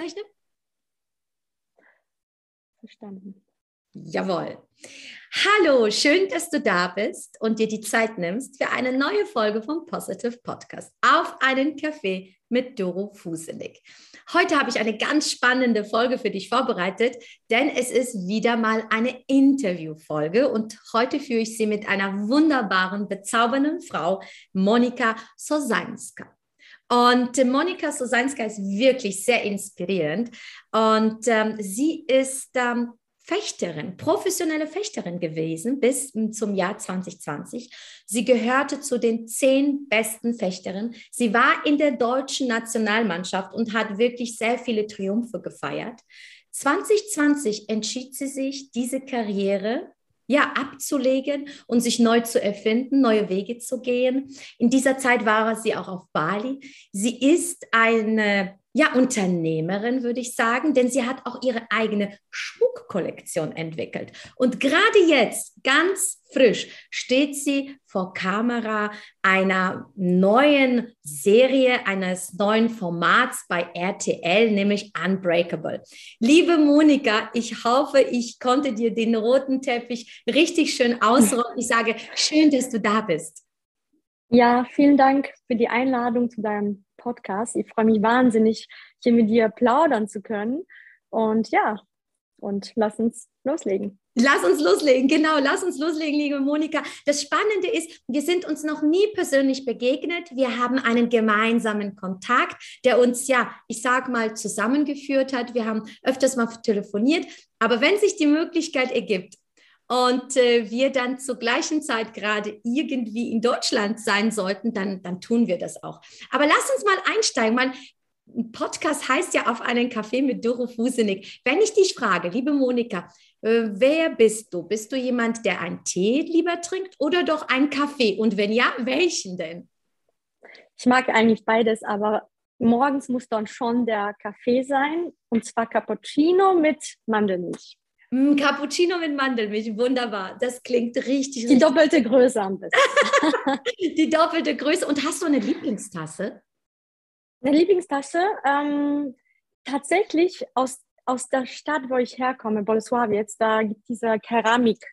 aufzeichnen? Verstanden. Jawohl. Hallo, schön, dass du da bist und dir die Zeit nimmst für eine neue Folge vom Positive Podcast auf einen Kaffee mit Doro Fuselig. Heute habe ich eine ganz spannende Folge für dich vorbereitet, denn es ist wieder mal eine Interviewfolge und heute führe ich sie mit einer wunderbaren, bezaubernden Frau, Monika Sosanska. Und Monika Sosanska ist wirklich sehr inspirierend und ähm, sie ist ähm, Fechterin, professionelle Fechterin gewesen bis zum Jahr 2020. Sie gehörte zu den zehn besten Fechterinnen. Sie war in der deutschen Nationalmannschaft und hat wirklich sehr viele Triumphe gefeiert. 2020 entschied sie sich, diese Karriere ja, abzulegen und sich neu zu erfinden, neue Wege zu gehen. In dieser Zeit war sie auch auf Bali. Sie ist eine ja, Unternehmerin, würde ich sagen, denn sie hat auch ihre eigene Schmuckkollektion entwickelt. Und gerade jetzt, ganz frisch, steht sie vor Kamera einer neuen Serie, eines neuen Formats bei RTL, nämlich Unbreakable. Liebe Monika, ich hoffe, ich konnte dir den roten Teppich richtig schön ausrollen. Ich sage, schön, dass du da bist. Ja, vielen Dank für die Einladung zu deinem Podcast. Ich freue mich wahnsinnig, hier mit dir plaudern zu können. Und ja, und lass uns loslegen. Lass uns loslegen, genau, lass uns loslegen, liebe Monika. Das Spannende ist, wir sind uns noch nie persönlich begegnet. Wir haben einen gemeinsamen Kontakt, der uns ja, ich sag mal, zusammengeführt hat. Wir haben öfters mal telefoniert. Aber wenn sich die Möglichkeit ergibt, und äh, wir dann zur gleichen Zeit gerade irgendwie in Deutschland sein sollten, dann, dann tun wir das auch. Aber lass uns mal einsteigen. Mein Podcast heißt ja auf einen Kaffee mit Doro Fusenig. Wenn ich dich frage, liebe Monika, äh, wer bist du? Bist du jemand, der einen Tee lieber trinkt oder doch einen Kaffee? Und wenn ja, welchen denn? Ich mag eigentlich beides, aber morgens muss dann schon der Kaffee sein und zwar Cappuccino mit Mandelmilch. Mm, Cappuccino mit Mandelmilch, wunderbar. Das klingt richtig. Die richtig doppelte Größe am besten. Die doppelte Größe. Und hast du eine Lieblingstasse? Eine Lieblingstasse? Ähm, tatsächlich aus, aus der Stadt, wo ich herkomme, Bolesławiec, da gibt es diese Keramik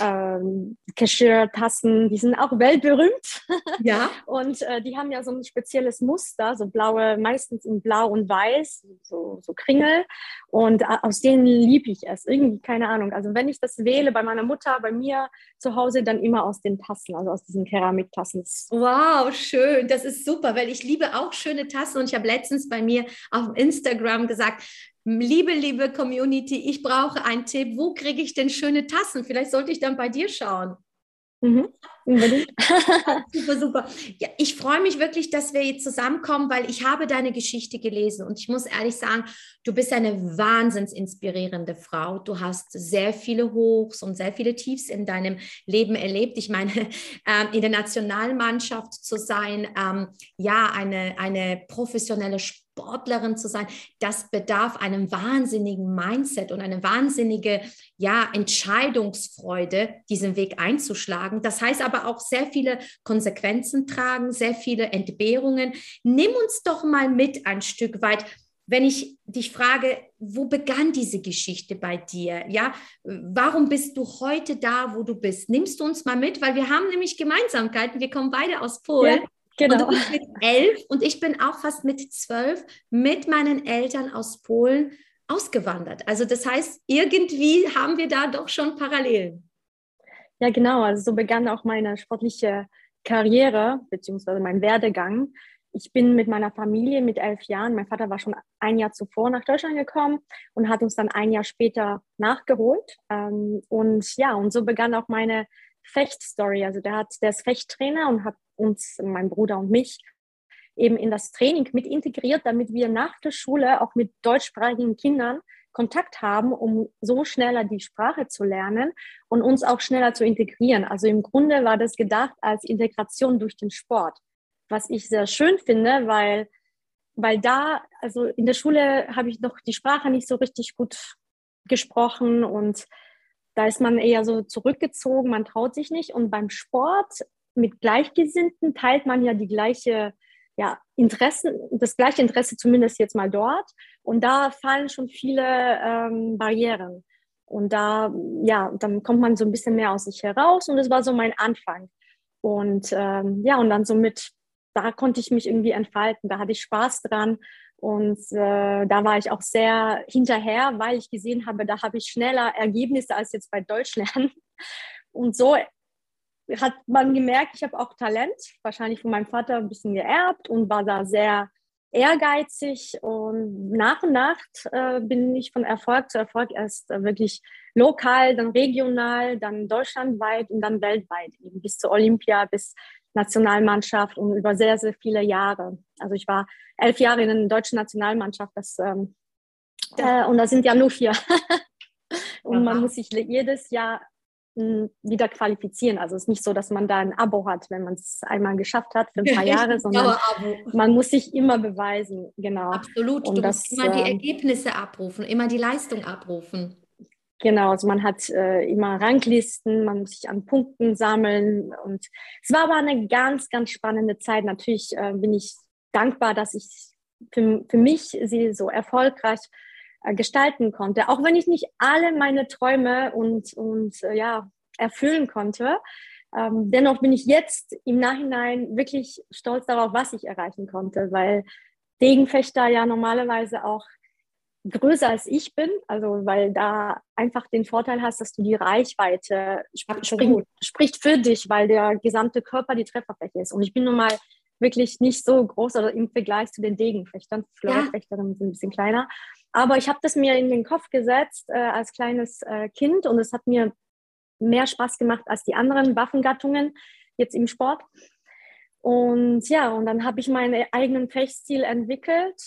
ähm, Geschirrtassen, die sind auch weltberühmt. Ja. und äh, die haben ja so ein spezielles Muster, so blaue, meistens in blau und weiß, so, so Kringel. Und äh, aus denen liebe ich es. Irgendwie, keine Ahnung. Also wenn ich das wähle bei meiner Mutter, bei mir zu Hause, dann immer aus den Tassen, also aus diesen Keramiktassen. Wow, schön. Das ist super, weil ich liebe auch schöne Tassen. Und ich habe letztens bei mir auf Instagram gesagt, Liebe, liebe Community, ich brauche einen Tipp. Wo kriege ich denn schöne Tassen? Vielleicht sollte ich dann bei dir schauen. Mhm. super, super. Ja, ich freue mich wirklich, dass wir jetzt zusammenkommen, weil ich habe deine Geschichte gelesen und ich muss ehrlich sagen, du bist eine wahnsinns inspirierende Frau. Du hast sehr viele Hochs und sehr viele Tiefs in deinem Leben erlebt. Ich meine, ähm, in der Nationalmannschaft zu sein, ähm, ja, eine, eine professionelle Sportlerin Sportlerin zu sein, das bedarf einem wahnsinnigen Mindset und eine wahnsinnige ja, Entscheidungsfreude, diesen Weg einzuschlagen. Das heißt aber auch sehr viele Konsequenzen tragen, sehr viele Entbehrungen. Nimm uns doch mal mit ein Stück weit wenn ich dich frage, wo begann diese Geschichte bei dir? Ja, warum bist du heute da, wo du bist? Nimmst du uns mal mit, weil wir haben nämlich Gemeinsamkeiten. Wir kommen beide aus Polen. Ja. Genau. Und du bist mit elf und ich bin auch fast mit zwölf mit meinen Eltern aus Polen ausgewandert. Also das heißt, irgendwie haben wir da doch schon Parallelen. Ja, genau. Also so begann auch meine sportliche Karriere beziehungsweise mein Werdegang. Ich bin mit meiner Familie mit elf Jahren, mein Vater war schon ein Jahr zuvor nach Deutschland gekommen und hat uns dann ein Jahr später nachgeholt. Ähm, und ja, und so begann auch meine Fechtstory. Also der, hat, der ist Fechttrainer und hat uns, mein Bruder und mich, eben in das Training mit integriert, damit wir nach der Schule auch mit deutschsprachigen Kindern Kontakt haben, um so schneller die Sprache zu lernen und uns auch schneller zu integrieren. Also im Grunde war das gedacht als Integration durch den Sport, was ich sehr schön finde, weil, weil da, also in der Schule habe ich noch die Sprache nicht so richtig gut gesprochen und da ist man eher so zurückgezogen, man traut sich nicht. Und beim Sport mit Gleichgesinnten teilt man ja die gleiche, ja, Interessen, das gleiche Interesse zumindest jetzt mal dort. Und da fallen schon viele ähm, Barrieren. Und da, ja, dann kommt man so ein bisschen mehr aus sich heraus. Und das war so mein Anfang. Und ähm, ja, und dann so mit, da konnte ich mich irgendwie entfalten. Da hatte ich Spaß dran. Und äh, da war ich auch sehr hinterher, weil ich gesehen habe, da habe ich schneller Ergebnisse als jetzt bei Deutschland. Und so hat man gemerkt, ich habe auch Talent, wahrscheinlich von meinem Vater ein bisschen geerbt und war da sehr ehrgeizig. Und nach und nach äh, bin ich von Erfolg zu Erfolg erst äh, wirklich lokal, dann regional, dann deutschlandweit und dann weltweit, eben bis zur Olympia, bis Nationalmannschaft und über sehr, sehr viele Jahre. Also ich war elf Jahre in der deutschen Nationalmannschaft das, ähm, äh, und da sind ja nur vier. und man muss sich jedes Jahr wieder qualifizieren. Also es ist nicht so, dass man da ein Abo hat, wenn man es einmal geschafft hat für ein paar Jahre, sondern man muss sich immer beweisen. Genau. Absolut. Und du das, musst immer die ähm, Ergebnisse abrufen, immer die Leistung abrufen. Genau, also man hat äh, immer Ranglisten, man muss sich an Punkten sammeln. Und es war aber eine ganz, ganz spannende Zeit. Natürlich äh, bin ich dankbar, dass ich für, für mich sie so erfolgreich gestalten konnte. Auch wenn ich nicht alle meine Träume und, und äh, ja, erfüllen konnte. Ähm, dennoch bin ich jetzt im Nachhinein wirklich stolz darauf, was ich erreichen konnte, weil Degenfechter ja normalerweise auch größer als ich bin, also weil da einfach den Vorteil hast, dass du die Reichweite springt, spricht für dich, weil der gesamte Körper die Trefferfläche ist. Und ich bin nun mal wirklich nicht so groß oder im Vergleich zu den Degenfechtern. Florfechterinnen ja. sind ein bisschen kleiner. Aber ich habe das mir in den Kopf gesetzt äh, als kleines äh, Kind und es hat mir mehr Spaß gemacht als die anderen Waffengattungen jetzt im Sport. Und ja, und dann habe ich meinen eigenen Fechtstil entwickelt,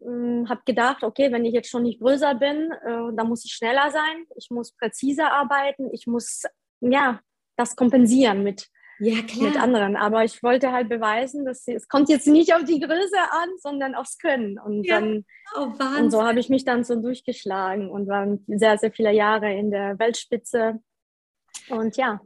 äh, habe gedacht, okay, wenn ich jetzt schon nicht größer bin, äh, dann muss ich schneller sein, ich muss präziser arbeiten, ich muss ja das kompensieren mit ja, klar. mit anderen. Aber ich wollte halt beweisen, dass sie, es kommt jetzt nicht auf die Größe an, sondern aufs Können. Und ja. dann oh, und so habe ich mich dann so durchgeschlagen und war sehr, sehr viele Jahre in der Weltspitze. Und ja.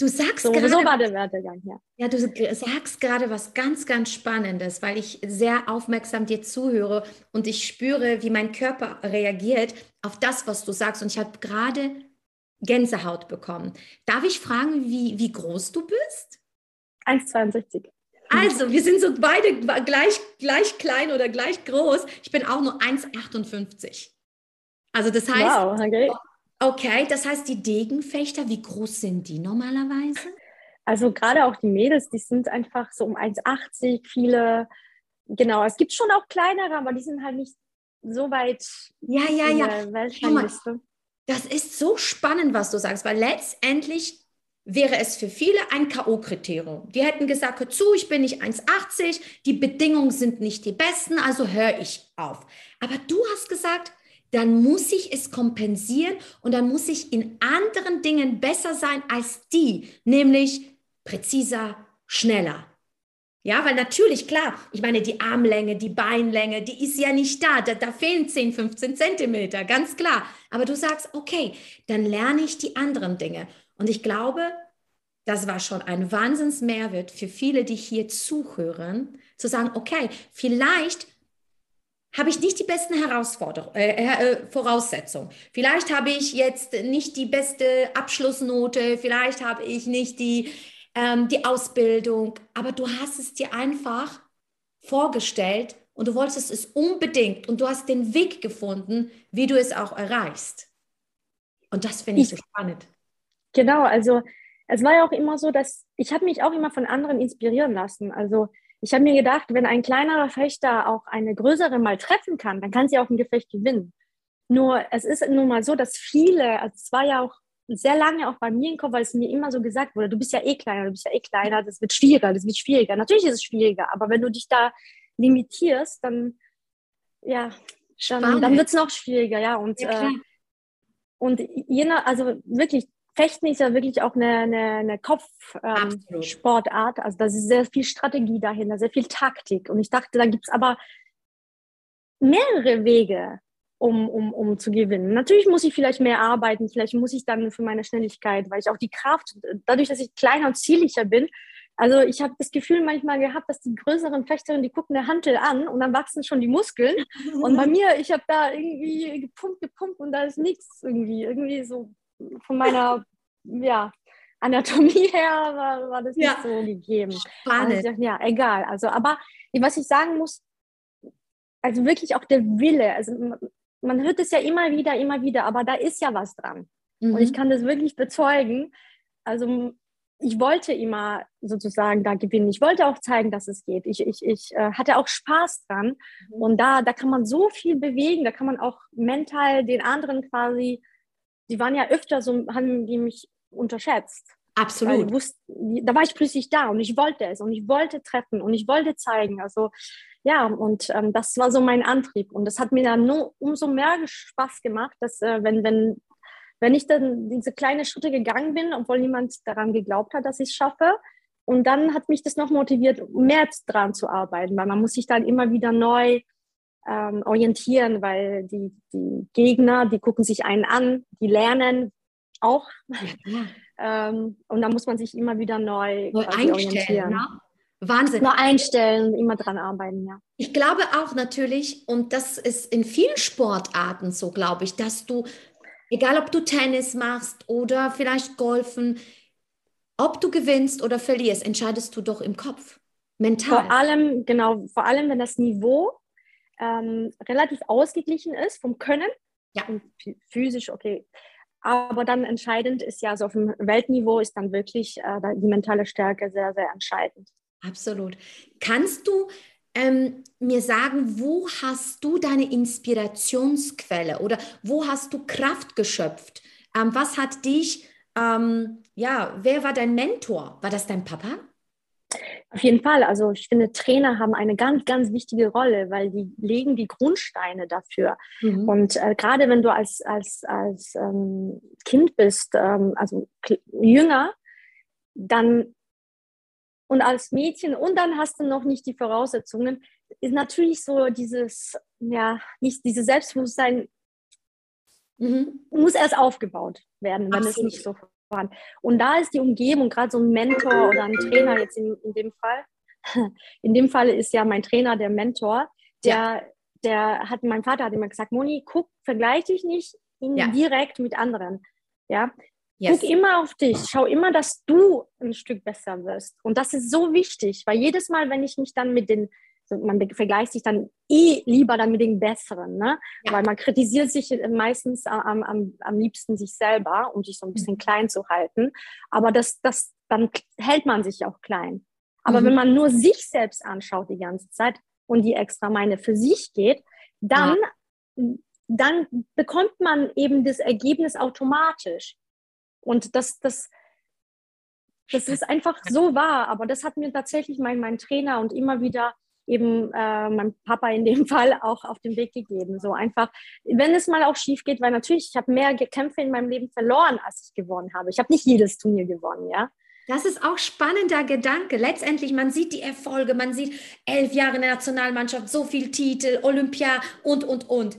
Du sagst so, gerade, so war der Werdegang, ja. Ja, du sagst gerade was ganz, ganz Spannendes, weil ich sehr aufmerksam dir zuhöre und ich spüre, wie mein Körper reagiert auf das, was du sagst. Und ich habe gerade Gänsehaut bekommen. Darf ich fragen, wie, wie groß du bist? 1,62. Also, wir sind so beide gleich, gleich klein oder gleich groß. Ich bin auch nur 1,58. Also, das heißt. Wow, okay. Okay, das heißt, die Degenfechter, wie groß sind die normalerweise? Also, gerade auch die Mädels, die sind einfach so um 1,80. Viele, genau, es gibt schon auch kleinere, aber die sind halt nicht so weit. Ja, ja, ja. Weltrangliste. Das ist so spannend, was du sagst, weil letztendlich wäre es für viele ein K.O.-Kriterium. Die hätten gesagt, hör zu, ich bin nicht 1,80, die Bedingungen sind nicht die besten, also höre ich auf. Aber du hast gesagt, dann muss ich es kompensieren und dann muss ich in anderen Dingen besser sein als die, nämlich präziser, schneller. Ja, weil natürlich, klar, ich meine, die Armlänge, die Beinlänge, die ist ja nicht da. Da, da fehlen 10, 15 Zentimeter, ganz klar. Aber du sagst, okay, dann lerne ich die anderen Dinge. Und ich glaube, das war schon ein Wahnsinnsmehrwert für viele, die hier zuhören, zu sagen, okay, vielleicht habe ich nicht die besten Herausforderungen, äh, äh, Voraussetzungen. Vielleicht habe ich jetzt nicht die beste Abschlussnote, vielleicht habe ich nicht die ähm, die Ausbildung, aber du hast es dir einfach vorgestellt und du wolltest es unbedingt und du hast den Weg gefunden, wie du es auch erreichst. Und das finde ich, ich so spannend. Genau, also es war ja auch immer so, dass ich habe mich auch immer von anderen inspirieren lassen. Also ich habe mir gedacht, wenn ein kleinerer Fechter auch eine größere mal treffen kann, dann kann sie auch ein Gefecht gewinnen. Nur es ist nun mal so, dass viele, also es war ja auch sehr lange auch bei mir im Kopf, weil es mir immer so gesagt wurde, du bist ja eh kleiner, du bist ja eh kleiner, das wird schwieriger, das wird schwieriger. Natürlich ist es schwieriger, aber wenn du dich da limitierst, dann, ja, dann, dann wird es noch schwieriger, ja. Und, ja, äh, und jener, also wirklich, Fechten ist ja wirklich auch eine, eine, eine Kopfsportart. Ähm, also da ist sehr viel Strategie dahinter, sehr viel Taktik. Und ich dachte, da gibt es aber mehrere Wege, um, um, um zu gewinnen. Natürlich muss ich vielleicht mehr arbeiten, vielleicht muss ich dann für meine Schnelligkeit, weil ich auch die Kraft, dadurch, dass ich kleiner und zierlicher bin, Also ich habe das Gefühl manchmal gehabt, dass die größeren Fechterinnen, die gucken der Hantel an und dann wachsen schon die Muskeln. Und bei mir, ich habe da irgendwie gepumpt, gepumpt und da ist nichts irgendwie. Irgendwie so von meiner ja, Anatomie her war, war das ja. nicht so gegeben. Spannend. Also, ja, egal. Also, aber was ich sagen muss, also wirklich auch der Wille. Also man hört es ja immer wieder, immer wieder, aber da ist ja was dran. Mhm. Und ich mhm. kann das wirklich bezeugen. Also ich wollte immer sozusagen da gewinnen. Ich wollte auch zeigen, dass es geht. Ich, ich, ich äh, hatte auch Spaß dran. Mhm. Und da, da kann man so viel bewegen. Da kann man auch mental den anderen quasi, die waren ja öfter so, haben die mich unterschätzt. Absolut. Wusste, da war ich plötzlich da und ich wollte es und ich wollte treffen und ich wollte zeigen. Also ja, und ähm, das war so mein Antrieb. Und das hat mir dann nur umso mehr Spaß gemacht, dass äh, wenn, wenn wenn ich dann diese kleinen Schritte gegangen bin, obwohl niemand daran geglaubt hat, dass ich es schaffe, und dann hat mich das noch motiviert, mehr dran zu arbeiten, weil man muss sich dann immer wieder neu ähm, orientieren, weil die, die Gegner, die gucken sich einen an, die lernen auch. Ja. ähm, und da muss man sich immer wieder neu, neu orientieren. Ne? Wahnsinn. Nur einstellen, immer dran arbeiten, ja. Ich glaube auch natürlich, und das ist in vielen Sportarten so, glaube ich, dass du Egal, ob du Tennis machst oder vielleicht Golfen, ob du gewinnst oder verlierst, entscheidest du doch im Kopf, mental. Vor allem, genau, vor allem, wenn das Niveau ähm, relativ ausgeglichen ist vom Können. Ja. Physisch, okay. Aber dann entscheidend ist ja, so auf dem Weltniveau ist dann wirklich äh, die mentale Stärke sehr, sehr entscheidend. Absolut. Kannst du ähm, mir sagen, wo hast du deine Inspirationsquelle oder wo hast du Kraft geschöpft? Ähm, was hat dich, ähm, ja, wer war dein Mentor? War das dein Papa? Auf jeden Fall. Also ich finde, Trainer haben eine ganz, ganz wichtige Rolle, weil die legen die Grundsteine dafür. Mhm. Und äh, gerade wenn du als, als, als ähm, Kind bist, ähm, also jünger, dann und als Mädchen und dann hast du noch nicht die Voraussetzungen, ist natürlich so dieses, ja, nicht dieses Selbstbewusstsein mhm. muss erst aufgebaut werden, wenn Absolut. es nicht so vorhanden Und da ist die Umgebung, gerade so ein Mentor oder ein Trainer jetzt in, in dem Fall, in dem Fall ist ja mein Trainer der Mentor, der, ja. der hat, mein Vater hat immer gesagt, Moni, guck, vergleich dich nicht ja. direkt mit anderen. Ja, Yes. Guck immer auf dich, schau immer, dass du ein Stück besser wirst. Und das ist so wichtig, weil jedes Mal, wenn ich mich dann mit den, man vergleicht sich dann eh lieber dann mit den Besseren, ne? Ja. weil man kritisiert sich meistens am, am, am liebsten sich selber, um sich so ein bisschen mhm. klein zu halten. Aber das, das, dann hält man sich auch klein. Aber mhm. wenn man nur sich selbst anschaut die ganze Zeit und die extra Meile für sich geht, dann, ja. dann bekommt man eben das Ergebnis automatisch. Und das, das, das ist einfach so wahr. Aber das hat mir tatsächlich mein, mein Trainer und immer wieder eben äh, mein Papa in dem Fall auch auf den Weg gegeben. So einfach, wenn es mal auch schief geht, weil natürlich, ich habe mehr Kämpfe in meinem Leben verloren, als ich gewonnen habe. Ich habe nicht jedes Turnier gewonnen, ja. Das ist auch spannender Gedanke. Letztendlich, man sieht die Erfolge, man sieht elf Jahre in der Nationalmannschaft, so viel Titel, Olympia und, und, und.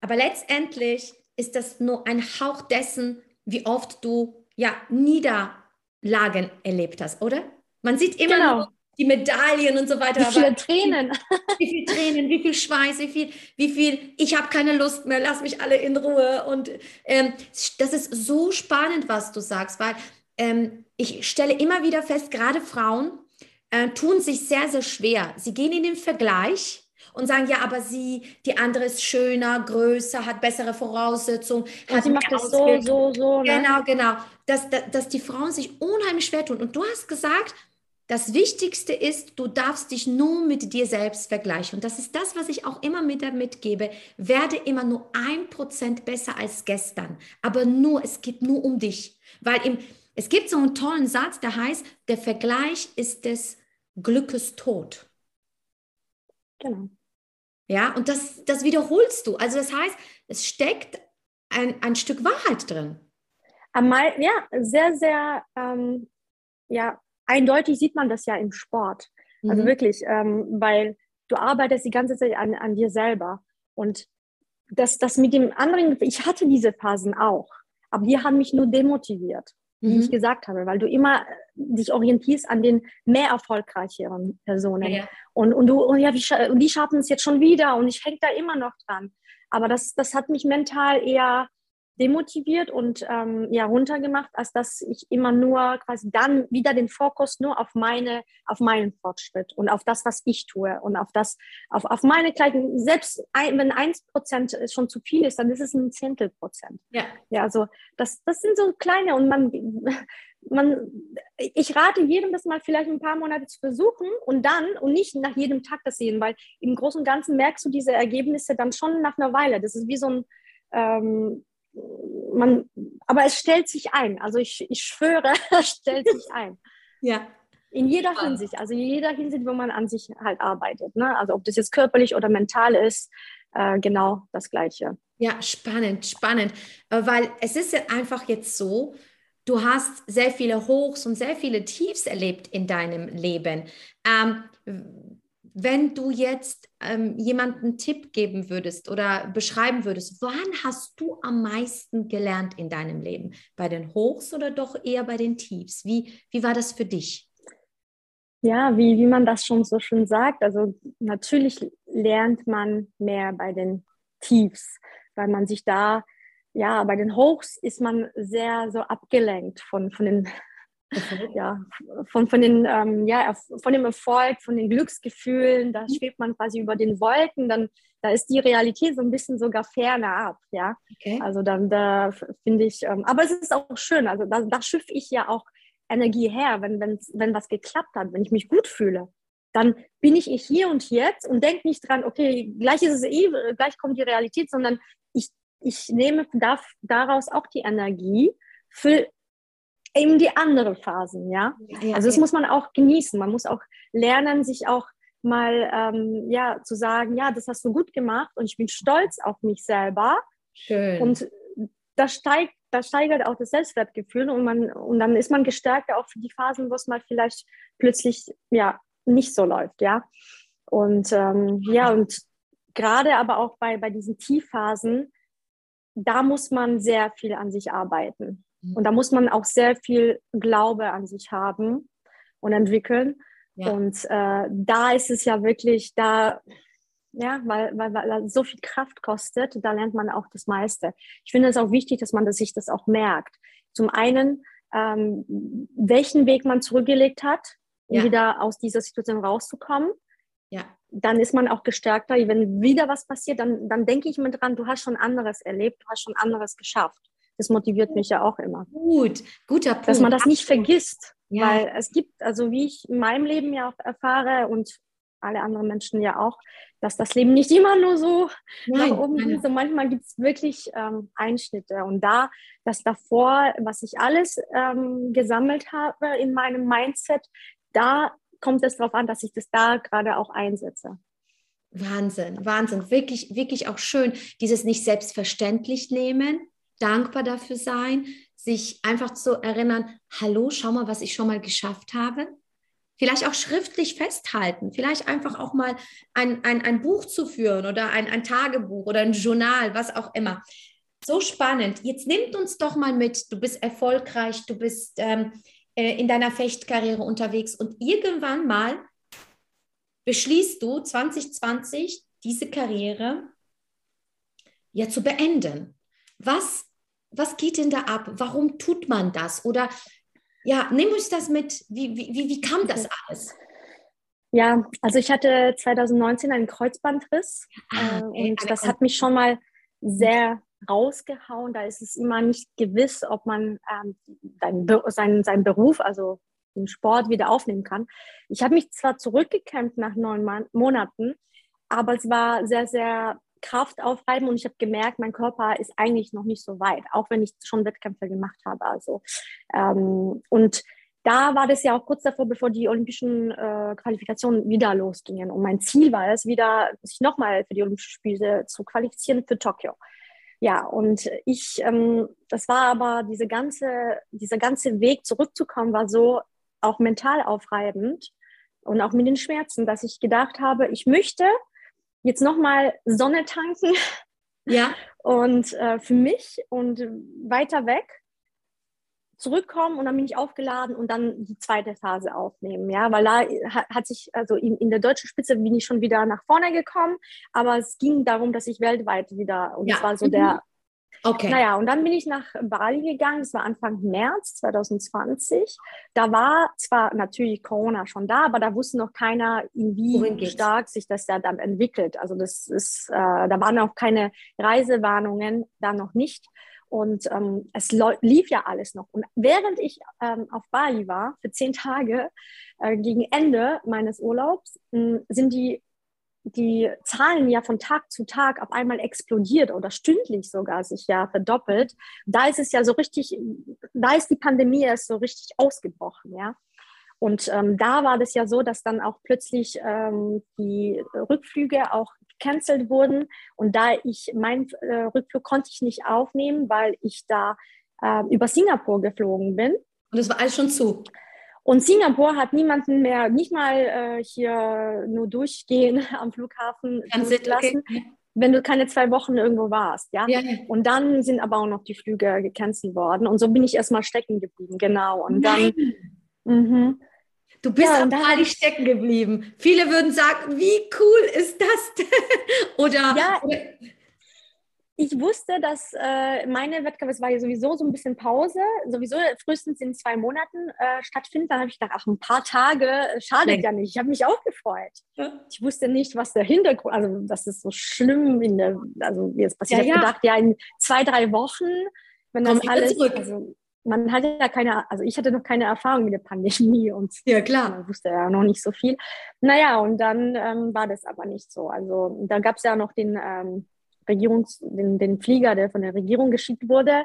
Aber letztendlich ist das nur ein Hauch dessen, wie oft du ja Niederlagen erlebt hast, oder? Man sieht immer genau. nur die Medaillen und so weiter. Wie viele Tränen. Wie viel Tränen, wie viel Schweiß, wie viel, wie viel, ich habe keine Lust mehr, lass mich alle in Ruhe. Und ähm, das ist so spannend, was du sagst, weil ähm, ich stelle immer wieder fest, gerade Frauen äh, tun sich sehr, sehr schwer. Sie gehen in den Vergleich und sagen, ja, aber sie, die andere ist schöner, größer, hat bessere Voraussetzungen. Und sie macht das so, so, so. Ne? Genau, genau. Dass, dass, dass die Frauen sich unheimlich schwer tun. Und du hast gesagt, das Wichtigste ist, du darfst dich nur mit dir selbst vergleichen. Und das ist das, was ich auch immer mit mitgebe. Werde immer nur ein Prozent besser als gestern. Aber nur, es geht nur um dich. Weil im, es gibt so einen tollen Satz, der heißt, der Vergleich ist des Glückes Tod. Genau. Ja, und das, das wiederholst du. Also das heißt, es steckt ein, ein Stück Wahrheit drin. Einmal, ja, sehr, sehr, ähm, ja, eindeutig sieht man das ja im Sport. Also mhm. wirklich, ähm, weil du arbeitest die ganze Zeit an, an dir selber. Und das, das mit dem anderen, ich hatte diese Phasen auch, aber die haben mich nur demotiviert. Wie ich mhm. gesagt habe, weil du immer äh, dich orientierst an den mehr erfolgreicheren Personen. Ja. Und, und, du, und, ja, und die schaffen es jetzt schon wieder und ich hänge da immer noch dran. Aber das, das hat mich mental eher demotiviert und ähm, ja runtergemacht, als dass ich immer nur quasi dann wieder den Fokus nur auf meine, auf meinen Fortschritt und auf das, was ich tue und auf das, auf, auf meine kleinen, selbst ein, wenn eins Prozent schon zu viel ist, dann ist es ein Zehntel Prozent. Ja. Ja, also das, das sind so kleine und man, man, ich rate jedem, das mal vielleicht ein paar Monate zu versuchen und dann und nicht nach jedem Tag das sehen, weil im Großen und Ganzen merkst du diese Ergebnisse dann schon nach einer Weile. Das ist wie so ein ähm, man, aber es stellt sich ein. Also ich, ich schwöre, es stellt sich ein. Ja. In jeder Hinsicht, also in jeder Hinsicht, wo man an sich halt arbeitet. Ne? Also ob das jetzt körperlich oder mental ist, äh, genau das Gleiche. Ja, spannend, spannend. Äh, weil es ist ja einfach jetzt so, du hast sehr viele Hochs und sehr viele Tiefs erlebt in deinem Leben. Ähm, wenn du jetzt ähm, jemandem einen Tipp geben würdest oder beschreiben würdest, wann hast du am meisten gelernt in deinem Leben? Bei den Hochs oder doch eher bei den Tiefs? Wie, wie war das für dich? Ja, wie, wie man das schon so schön sagt, also natürlich lernt man mehr bei den Tiefs, weil man sich da, ja, bei den Hochs ist man sehr so abgelenkt von, von den ja, von, von, den, ähm, ja, von dem Erfolg, von den Glücksgefühlen, da mhm. schwebt man quasi über den Wolken, dann da ist die Realität so ein bisschen sogar ferner ab, ja. Okay. Also dann da finde ich, ähm, aber es ist auch schön, also da, da schiffe ich ja auch Energie her, wenn, wenn, wenn was geklappt hat, wenn ich mich gut fühle. Dann bin ich hier und jetzt und denke nicht dran, okay, gleich ist es eh, gleich kommt die Realität, sondern ich, ich nehme darf daraus auch die Energie für eben die anderen Phasen, ja. ja also das ja. muss man auch genießen. Man muss auch lernen, sich auch mal ähm, ja zu sagen, ja, das hast du gut gemacht und ich bin stolz auf mich selber. Schön. Und das steigt, das steigert auch das Selbstwertgefühl und man und dann ist man gestärkt auch für die Phasen, wo es mal vielleicht plötzlich ja nicht so läuft, ja. Und ähm, ja und gerade aber auch bei bei diesen Tiefphasen, da muss man sehr viel an sich arbeiten. Und da muss man auch sehr viel Glaube an sich haben und entwickeln. Ja. Und äh, da ist es ja wirklich, da, ja, weil, weil, weil so viel Kraft kostet, da lernt man auch das meiste. Ich finde es auch wichtig, dass man das, sich das auch merkt. Zum einen, ähm, welchen Weg man zurückgelegt hat, um ja. wieder aus dieser Situation rauszukommen. Ja. Dann ist man auch gestärkter. Wenn wieder was passiert, dann, dann denke ich mir dran, du hast schon anderes erlebt, du hast schon anderes geschafft. Das motiviert mich ja auch immer. Gut, guter Punkt. Dass man das nicht vergisst. Ja. Weil es gibt, also wie ich in meinem Leben ja auch erfahre und alle anderen Menschen ja auch, dass das Leben nicht immer nur so nein, nach oben geht. Manchmal gibt es wirklich ähm, Einschnitte. Und da, das davor, was ich alles ähm, gesammelt habe in meinem Mindset, da kommt es darauf an, dass ich das da gerade auch einsetze. Wahnsinn, Wahnsinn. Wirklich, wirklich auch schön, dieses nicht selbstverständlich nehmen, dankbar dafür sein, sich einfach zu erinnern, hallo, schau mal, was ich schon mal geschafft habe. Vielleicht auch schriftlich festhalten, vielleicht einfach auch mal ein, ein, ein Buch zu führen oder ein, ein Tagebuch oder ein Journal, was auch immer. So spannend. Jetzt nimmt uns doch mal mit, du bist erfolgreich, du bist ähm, äh, in deiner Fechtkarriere unterwegs und irgendwann mal beschließt du 2020 diese Karriere ja zu beenden. Was, was geht denn da ab? Warum tut man das? Oder ja, nimm uns das mit. Wie, wie, wie kam das alles? Ja, also ich hatte 2019 einen Kreuzbandriss ah, okay. äh, und das hat mich schon mal sehr rausgehauen. Da ist es immer nicht gewiss, ob man ähm, seinen, seinen Beruf, also den Sport, wieder aufnehmen kann. Ich habe mich zwar zurückgekämpft nach neun Monaten, aber es war sehr, sehr Kraft aufreiben und ich habe gemerkt, mein Körper ist eigentlich noch nicht so weit, auch wenn ich schon Wettkämpfe gemacht habe. Also ähm, und da war das ja auch kurz davor, bevor die olympischen äh, Qualifikationen wieder losgingen. Und mein Ziel war es, wieder sich nochmal für die Olympischen Spiele zu qualifizieren für Tokio. Ja, und ich, ähm, das war aber diese ganze, dieser ganze Weg zurückzukommen, war so auch mental aufreibend und auch mit den Schmerzen, dass ich gedacht habe, ich möchte jetzt nochmal Sonne tanken. Ja. Und äh, für mich und weiter weg zurückkommen und dann bin ich aufgeladen und dann die zweite Phase aufnehmen, ja, weil da hat, sich, also in, in, der deutschen Spitze bin ich schon wieder nach vorne gekommen, aber es ging darum, dass ich weltweit wieder, und ja. das war so der, mhm. Okay. Naja, und dann bin ich nach Bali gegangen, das war Anfang März 2020, da war zwar natürlich Corona schon da, aber da wusste noch keiner, wie stark sich das ja dann entwickelt, also das ist, äh, da waren auch keine Reisewarnungen, da noch nicht, und ähm, es lief ja alles noch. Und während ich ähm, auf Bali war, für zehn Tage, äh, gegen Ende meines Urlaubs, äh, sind die, die Zahlen ja von Tag zu Tag auf einmal explodiert oder stündlich sogar sich ja verdoppelt. Da ist es ja so richtig, da ist die Pandemie erst so richtig ausgebrochen, ja. Und ähm, da war das ja so, dass dann auch plötzlich ähm, die Rückflüge auch gecancelt wurden. Und da ich meinen äh, Rückflug konnte ich nicht aufnehmen, weil ich da äh, über Singapur geflogen bin. Und es war alles schon zu. Und Singapur hat niemanden mehr, nicht mal äh, hier nur durchgehen am Flughafen lassen, okay. wenn du keine zwei Wochen irgendwo warst, ja? ja? Und dann sind aber auch noch die Flüge gecancelt worden. Und so bin ich erstmal stecken geblieben, genau. Und dann. Mhm. Du bist ja, am Bali stecken geblieben. Viele würden sagen, wie cool ist das denn? oder, ja, oder ich wusste, dass äh, meine Wettkämpfe, es war ja sowieso so ein bisschen Pause, sowieso frühestens in zwei Monaten äh, stattfinden. Dann habe ich gedacht, ach, ein paar Tage äh, schadet ja nicht. Ich habe mich auch gefreut. Ja. Ich wusste nicht, was der Hintergrund, also das ist so schlimm in der, also wie es passiert. Ja, ich habe gedacht, ja, in zwei, drei Wochen, wenn das Komm alles, also, man hatte ja keine, also ich hatte noch keine Erfahrung mit der Pandemie und ja klar, man wusste ja noch nicht so viel. Naja, und dann ähm, war das aber nicht so. Also da gab es ja noch den ähm, Regierungs, den, den Flieger, der von der Regierung geschickt wurde.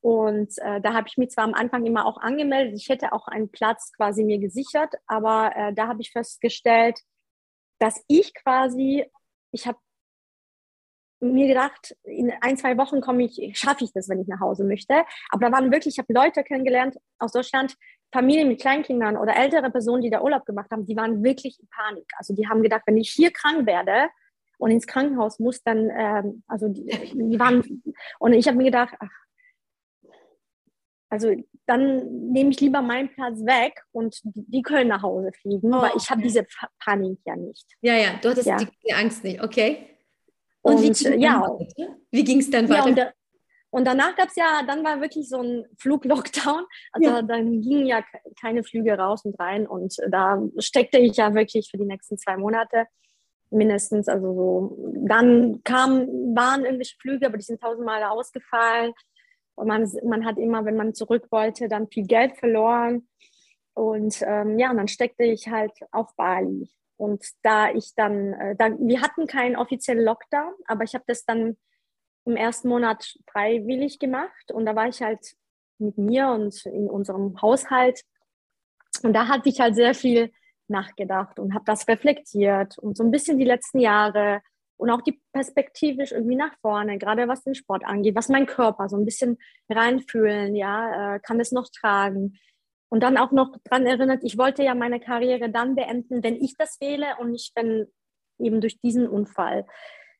Und äh, da habe ich mich zwar am Anfang immer auch angemeldet, ich hätte auch einen Platz quasi mir gesichert, aber äh, da habe ich festgestellt, dass ich quasi, ich habe mir gedacht, in ein, zwei Wochen komme ich, schaffe ich das, wenn ich nach Hause möchte. Aber da waren wirklich, ich habe Leute kennengelernt aus Deutschland, Familien mit Kleinkindern oder ältere Personen, die da Urlaub gemacht haben, die waren wirklich in Panik. Also die haben gedacht, wenn ich hier krank werde und ins Krankenhaus muss, dann, ähm, also die, die waren, und ich habe mir gedacht, ach, also dann nehme ich lieber meinen Platz weg und die können nach Hause fliegen, oh, weil ich habe diese Panik ja nicht. Ja, ja, du hattest ja. Die, die Angst nicht, okay. Und, und wie ja, ging es dann weiter? Ja, und, da, und, danach gab es ja, dann war wirklich so ein Fluglockdown. Also ja. dann gingen ja keine Flüge raus und rein und da steckte ich ja wirklich für die nächsten zwei Monate mindestens. Also so, dann kam, waren irgendwelche Flüge, aber die sind tausendmal ausgefallen. Und man, man hat immer, wenn man zurück wollte, dann viel Geld verloren. Und ähm, ja, und dann steckte ich halt auf Bali. Und da ich dann, äh, da, wir hatten keinen offiziellen Lockdown, aber ich habe das dann im ersten Monat freiwillig gemacht und da war ich halt mit mir und in unserem Haushalt. Und da hatte ich halt sehr viel nachgedacht und habe das reflektiert und so ein bisschen die letzten Jahre und auch die perspektivisch irgendwie nach vorne, gerade was den Sport angeht, was mein Körper so ein bisschen reinfühlen, ja, äh, kann es noch tragen, und dann auch noch daran erinnert, ich wollte ja meine Karriere dann beenden, wenn ich das wähle und nicht wenn eben durch diesen Unfall.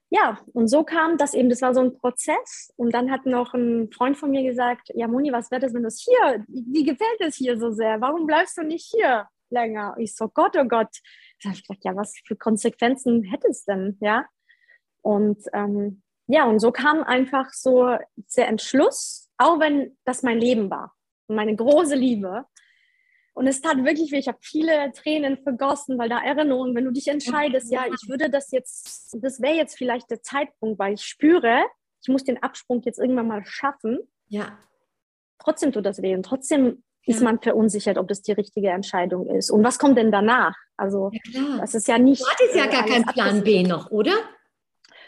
Ja, und so kam das eben, das war so ein Prozess. Und dann hat noch ein Freund von mir gesagt, ja Moni, was wäre das, wenn du es hier, wie gefällt es hier so sehr? Warum bleibst du nicht hier länger? Ich so, Gott, oh Gott. Da habe ich gedacht, ja, was für Konsequenzen hätte es denn, ja? Und ähm, ja, und so kam einfach so der Entschluss, auch wenn das mein Leben war, meine große Liebe, und es tat wirklich weh. Ich habe viele Tränen vergossen, weil da Erinnerungen, wenn du dich entscheidest, ja, ich würde das jetzt, das wäre jetzt vielleicht der Zeitpunkt, weil ich spüre, ich muss den Absprung jetzt irgendwann mal schaffen. Ja. Trotzdem tut das weh und trotzdem. Ist man verunsichert, ob das die richtige Entscheidung ist. Und was kommt denn danach? Also, ja, das ist ja nicht. Du hattest ja gar keinen Plan B noch, oder?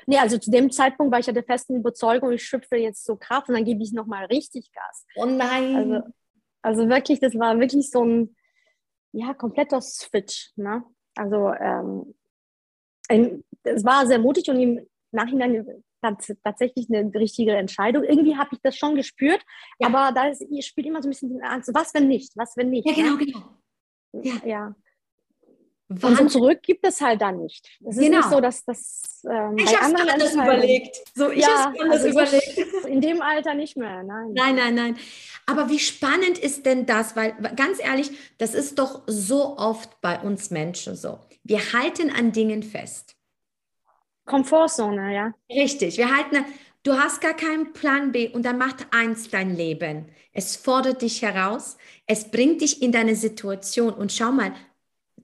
Nee, also zu dem Zeitpunkt war ich ja der festen Überzeugung, ich schöpfe jetzt so Kraft und dann gebe ich nochmal richtig Gas. Oh nein. Also, also wirklich, das war wirklich so ein ja, kompletter Switch. Ne? Also ähm, es war sehr mutig und im Nachhinein tatsächlich eine richtige Entscheidung. Irgendwie habe ich das schon gespürt, ja. aber da ist, spielt immer so ein bisschen die Angst, was wenn nicht, was wenn nicht. Ja, genau, ne? genau. Ja. ja. Und so zurück gibt es halt dann nicht. Es ist genau. nicht so, dass das ähm, ich bei anderen anders überlegt. So, ich ja, habe anders also überlegt. In dem Alter nicht mehr, nein. Nein, nein, nein. Aber wie spannend ist denn das? Weil ganz ehrlich, das ist doch so oft bei uns Menschen so. Wir halten an Dingen fest. Komfortzone, ja. Richtig. Wir halten, du hast gar keinen Plan B und dann macht eins dein Leben. Es fordert dich heraus, es bringt dich in deine Situation und schau mal,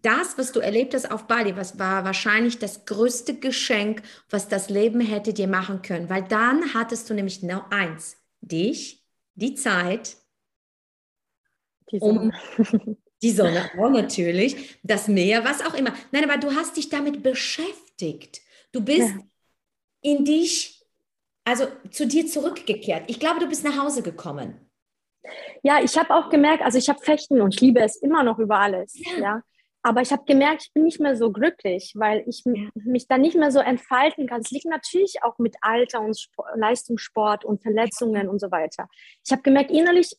das, was du erlebt hast auf Bali, was war wahrscheinlich das größte Geschenk, was das Leben hätte dir machen können, weil dann hattest du nämlich nur eins, dich, die Zeit, die Sonne. um die Sonne, oh, natürlich, das Meer, was auch immer. Nein, aber du hast dich damit beschäftigt. Du bist ja. in dich, also zu dir zurückgekehrt. Ich glaube, du bist nach Hause gekommen. Ja, ich habe auch gemerkt, also ich habe Fechten und ich liebe es immer noch über alles. Ja. ja. Aber ich habe gemerkt, ich bin nicht mehr so glücklich, weil ich ja. mich dann nicht mehr so entfalten kann. Es liegt natürlich auch mit Alter und Sport, Leistungssport und Verletzungen und so weiter. Ich habe gemerkt, innerlich,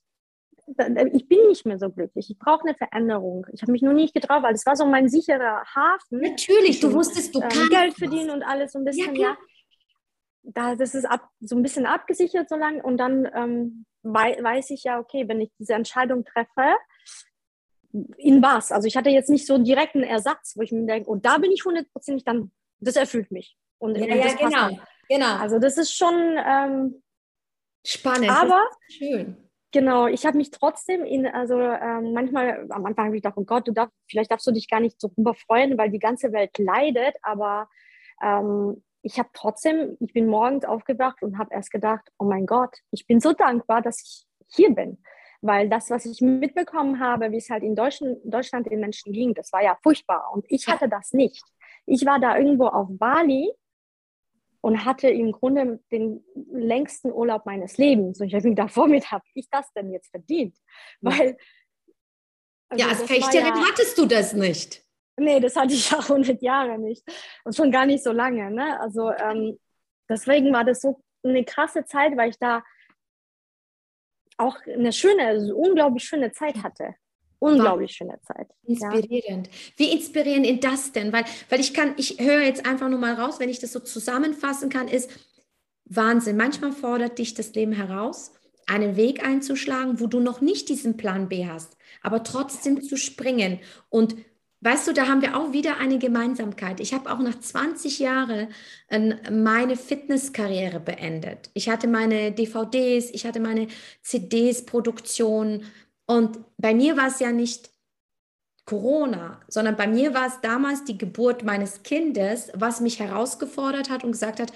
ich bin nicht mehr so glücklich. Ich brauche eine Veränderung. Ich habe mich nur nicht getraut, weil es war so mein sicherer Hafen. Natürlich, du wusstest, du ähm, kannst Geld verdienen und alles so ein bisschen, ja. ja da, das ist ab, so ein bisschen abgesichert so lange und dann ähm, wei weiß ich ja, okay, wenn ich diese Entscheidung treffe, in was. Also ich hatte jetzt nicht so direkt einen Ersatz, wo ich mir denke, und da bin ich hundertprozentig dann, das erfüllt mich. Und, ja, ja genau, genau. Also das ist schon ähm, spannend. Aber schön. Genau, ich habe mich trotzdem in, also ähm, manchmal, am Anfang habe ich gedacht, oh Gott, du darf, vielleicht darfst du dich gar nicht so überfreuen, weil die ganze Welt leidet, aber ähm, ich habe trotzdem, ich bin morgens aufgewacht und habe erst gedacht, oh mein Gott, ich bin so dankbar, dass ich hier bin. Weil das, was ich mitbekommen habe, wie es halt in Deutschland, Deutschland den Menschen ging, das war ja furchtbar. Und ich hatte das nicht. Ich war da irgendwo auf Bali und hatte im Grunde den längsten Urlaub meines Lebens. Und ich habe mir gedacht, womit habe ich das denn jetzt verdient? Weil. Also ja, als Fechterin ja, hattest du das nicht. Nee, das hatte ich ja 100 Jahre nicht. Und schon gar nicht so lange. Ne? Also ähm, deswegen war das so eine krasse Zeit, weil ich da auch eine schöne, also unglaublich schöne Zeit hatte. Unglaublich schöne Zeit. Inspirierend. Ja. Wie inspirierend ist das denn? Weil, weil ich kann, ich höre jetzt einfach nur mal raus, wenn ich das so zusammenfassen kann, ist Wahnsinn. Manchmal fordert dich das Leben heraus, einen Weg einzuschlagen, wo du noch nicht diesen Plan B hast, aber trotzdem zu springen und Weißt du, da haben wir auch wieder eine Gemeinsamkeit. Ich habe auch nach 20 Jahren ähm, meine Fitnesskarriere beendet. Ich hatte meine DVDs, ich hatte meine CDs, Produktion. Und bei mir war es ja nicht Corona, sondern bei mir war es damals die Geburt meines Kindes, was mich herausgefordert hat und gesagt hat,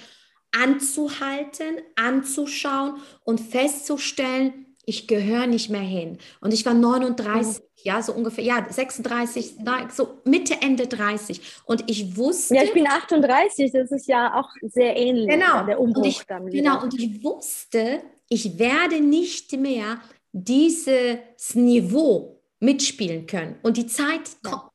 anzuhalten, anzuschauen und festzustellen, ich gehöre nicht mehr hin. Und ich war 39, mhm. ja, so ungefähr, ja, 36, so Mitte, Ende 30. Und ich wusste. Ja, ich bin 38, das ist ja auch sehr ähnlich. Genau. Der Umbruch und ich. Genau, und ich wusste, ich werde nicht mehr dieses Niveau mitspielen können. Und die Zeit, ja.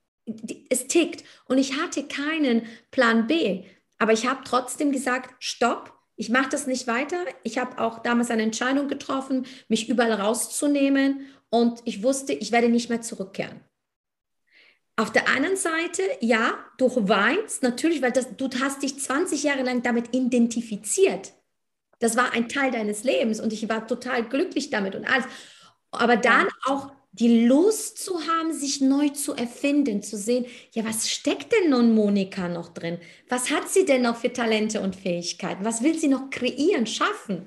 es tickt. Und ich hatte keinen Plan B. Aber ich habe trotzdem gesagt, stopp, ich mache das nicht weiter. Ich habe auch damals eine Entscheidung getroffen, mich überall rauszunehmen und ich wusste, ich werde nicht mehr zurückkehren. Auf der einen Seite, ja, du weinst natürlich, weil das, du hast dich 20 Jahre lang damit identifiziert. Das war ein Teil deines Lebens und ich war total glücklich damit und alles. Aber dann auch die Lust zu haben, sich neu zu erfinden, zu sehen, ja, was steckt denn nun Monika noch drin? Was hat sie denn noch für Talente und Fähigkeiten? Was will sie noch kreieren, schaffen?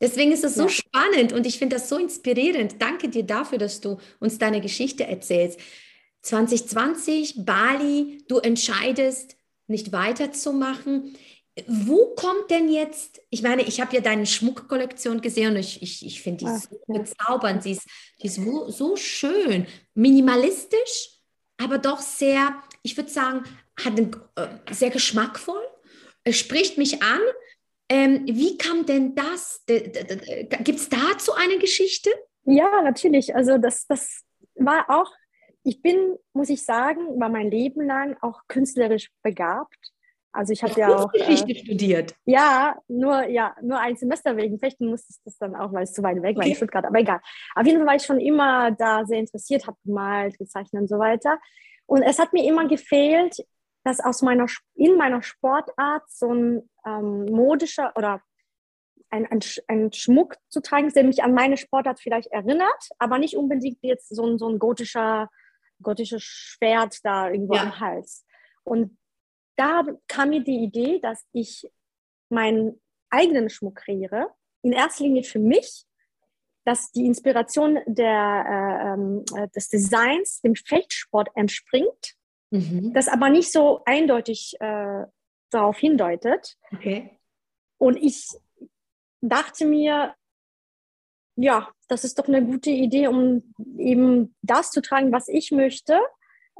Deswegen ist es so ja. spannend und ich finde das so inspirierend. Danke dir dafür, dass du uns deine Geschichte erzählst. 2020, Bali, du entscheidest, nicht weiterzumachen. Wo kommt denn jetzt, ich meine, ich habe ja deine Schmuckkollektion gesehen und ich, ich, ich finde die Ach, so bezaubernd, sie ist, die ist so, so schön, minimalistisch, aber doch sehr, ich würde sagen, hat einen, äh, sehr geschmackvoll, es spricht mich an. Ähm, wie kam denn das? Gibt es dazu eine Geschichte? Ja, natürlich. Also das, das war auch, ich bin, muss ich sagen, war mein Leben lang auch künstlerisch begabt. Also ich habe ja auch Geschichte äh, studiert. Ja, nur ja, nur ein Semester wegen Fechten musste ich das dann auch, weil es zu weit weg war okay. in Stuttgart. Aber egal. Auf jeden Fall war ich schon immer da sehr interessiert, habe gemalt, gezeichnet und so weiter. Und es hat mir immer gefehlt, dass aus meiner, in meiner Sportart so ein ähm, modischer oder ein, ein, ein, Schmuck zu tragen, der mich an meine Sportart vielleicht erinnert, aber nicht unbedingt jetzt so ein, so ein gotischer, gotisches Schwert da irgendwo ja. am Hals. Und da kam mir die Idee, dass ich meinen eigenen Schmuck kreiere, in erster Linie für mich, dass die Inspiration der, äh, ähm, äh, des Designs dem Fechtsport entspringt, mhm. das aber nicht so eindeutig äh, darauf hindeutet. Okay. Und ich dachte mir, ja, das ist doch eine gute Idee, um eben das zu tragen, was ich möchte,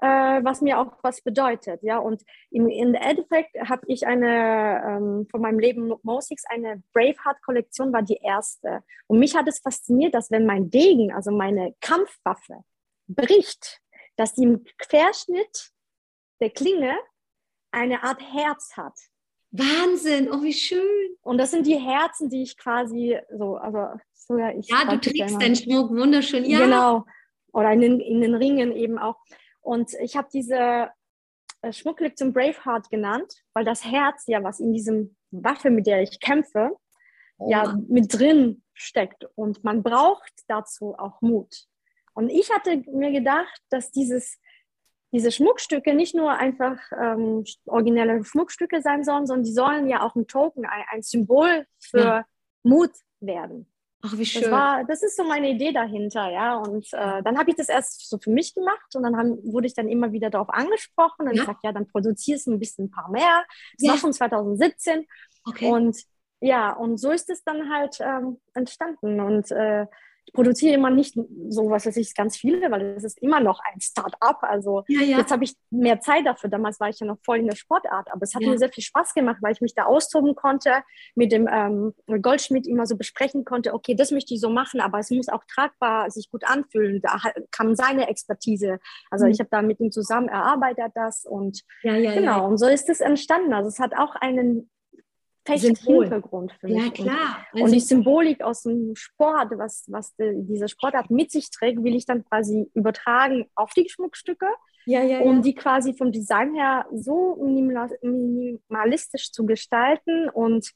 äh, was mir auch was bedeutet. Ja, und im, im Endeffekt habe ich eine ähm, von meinem Leben Mosix, eine Braveheart-Kollektion war die erste. Und mich hat es fasziniert, dass wenn mein Degen, also meine Kampfwaffe, bricht, dass die im Querschnitt der Klinge eine Art Herz hat. Wahnsinn, oh wie schön. Und das sind die Herzen, die ich quasi so, also so ja, ich. Ja, du trägst deinen Schmuck wunderschön, ja. Genau. Oder in den, in den Ringen eben auch. Und ich habe diese äh, Schmuckkollektion Braveheart genannt, weil das Herz ja, was in diesem Waffe, mit der ich kämpfe, oh. ja mit drin steckt. Und man braucht dazu auch Mut. Und ich hatte mir gedacht, dass dieses diese Schmuckstücke nicht nur einfach ähm, originelle Schmuckstücke sein sollen, sondern die sollen ja auch ein Token, ein, ein Symbol für ja. Mut werden. Ach, wie schön. Das, war, das ist so meine Idee dahinter, ja. Und äh, dann habe ich das erst so für mich gemacht und dann haben, wurde ich dann immer wieder darauf angesprochen und ja. ich sagte, ja, dann produzierst du ein bisschen ein paar mehr. Das ja. war schon 2017. Okay. Und ja, und so ist es dann halt ähm, entstanden. Und äh, produziere immer nicht so, was weiß ich, ganz viele, weil es ist immer noch ein Start-up. Also ja, ja. jetzt habe ich mehr Zeit dafür. Damals war ich ja noch voll in der Sportart, aber es hat ja. mir sehr viel Spaß gemacht, weil ich mich da austoben konnte, mit dem ähm, Goldschmied immer so besprechen konnte, okay, das möchte ich so machen, aber es muss auch tragbar sich gut anfühlen. Da kam seine Expertise. Also mhm. ich habe da mit ihm zusammen erarbeitet das und genau, und so ist es entstanden. Also es hat auch einen Hintergrund für mich. Ja, klar. Also und die Symbolik aus dem Sport, was, was die, diese Sportart mit sich trägt, will ich dann quasi übertragen auf die Schmuckstücke. Ja, ja, um ja. die quasi vom Design her so minimalistisch zu gestalten und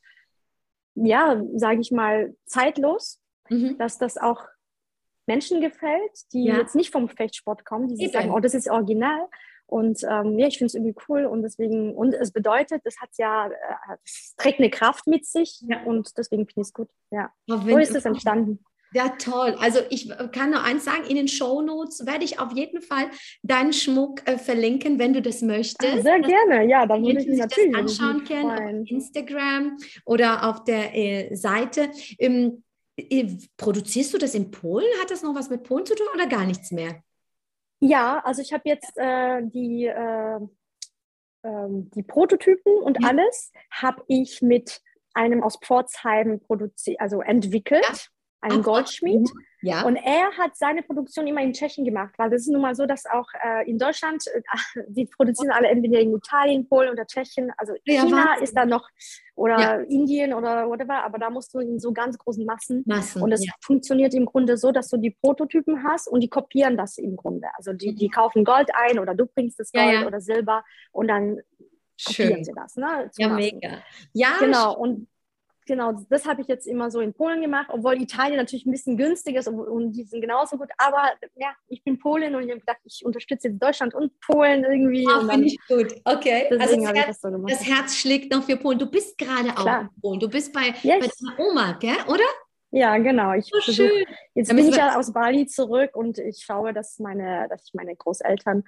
ja, sage ich mal, zeitlos, mhm. dass das auch Menschen gefällt, die ja. jetzt nicht vom Fechtsport kommen, die sich sagen, oh, das ist original, und ähm, ja, ich finde es irgendwie cool und deswegen, und es bedeutet, es hat ja, äh, es trägt eine Kraft mit sich ja. und deswegen finde ich es gut. Ja. So ist es entstanden. Ja, toll. Also ich kann nur eins sagen, in den Show Notes werde ich auf jeden Fall deinen Schmuck äh, verlinken, wenn du das möchtest. Ah, sehr gerne, ja, dann würde ich mich natürlich das anschauen können auf Instagram oder auf der äh, Seite. Ähm, äh, produzierst du das in Polen? Hat das noch was mit Polen zu tun oder gar nichts mehr? Ja, also ich habe jetzt äh, die, äh, äh, die Prototypen und ja. alles habe ich mit einem aus Pforzheim produziert, also entwickelt, einem Goldschmied. Mhm. Ja. Und er hat seine Produktion immer in Tschechien gemacht, weil das ist nun mal so, dass auch äh, in Deutschland, äh, die produzieren alle entweder in Italien, Polen oder Tschechien. Also ja, China Wahnsinn. ist da noch oder ja. Indien oder whatever, aber da musst du in so ganz großen Massen. Massen und es ja. funktioniert im Grunde so, dass du die Prototypen hast und die kopieren das im Grunde. Also die, die mhm. kaufen Gold ein oder du bringst das Gold oder Silber und dann kopieren Schön. sie das. Ne, ja, mega. Ja, genau. Und genau, das habe ich jetzt immer so in Polen gemacht, obwohl Italien natürlich ein bisschen günstiger ist und die sind genauso gut. Aber ja, ich bin Polin und ich habe gedacht, ich unterstütze jetzt Deutschland und Polen irgendwie. Ah, finde ich gut. Okay. Also das Herz, das, so das Herz, schlägt noch für Polen. Du bist gerade auch in Polen. Du bist bei, yes. bei deiner Oma, gell? oder? Ja, genau. Ich so versuch, schön. Jetzt bin ich ja aus Bali zurück und ich schaue, dass meine, dass ich meine Großeltern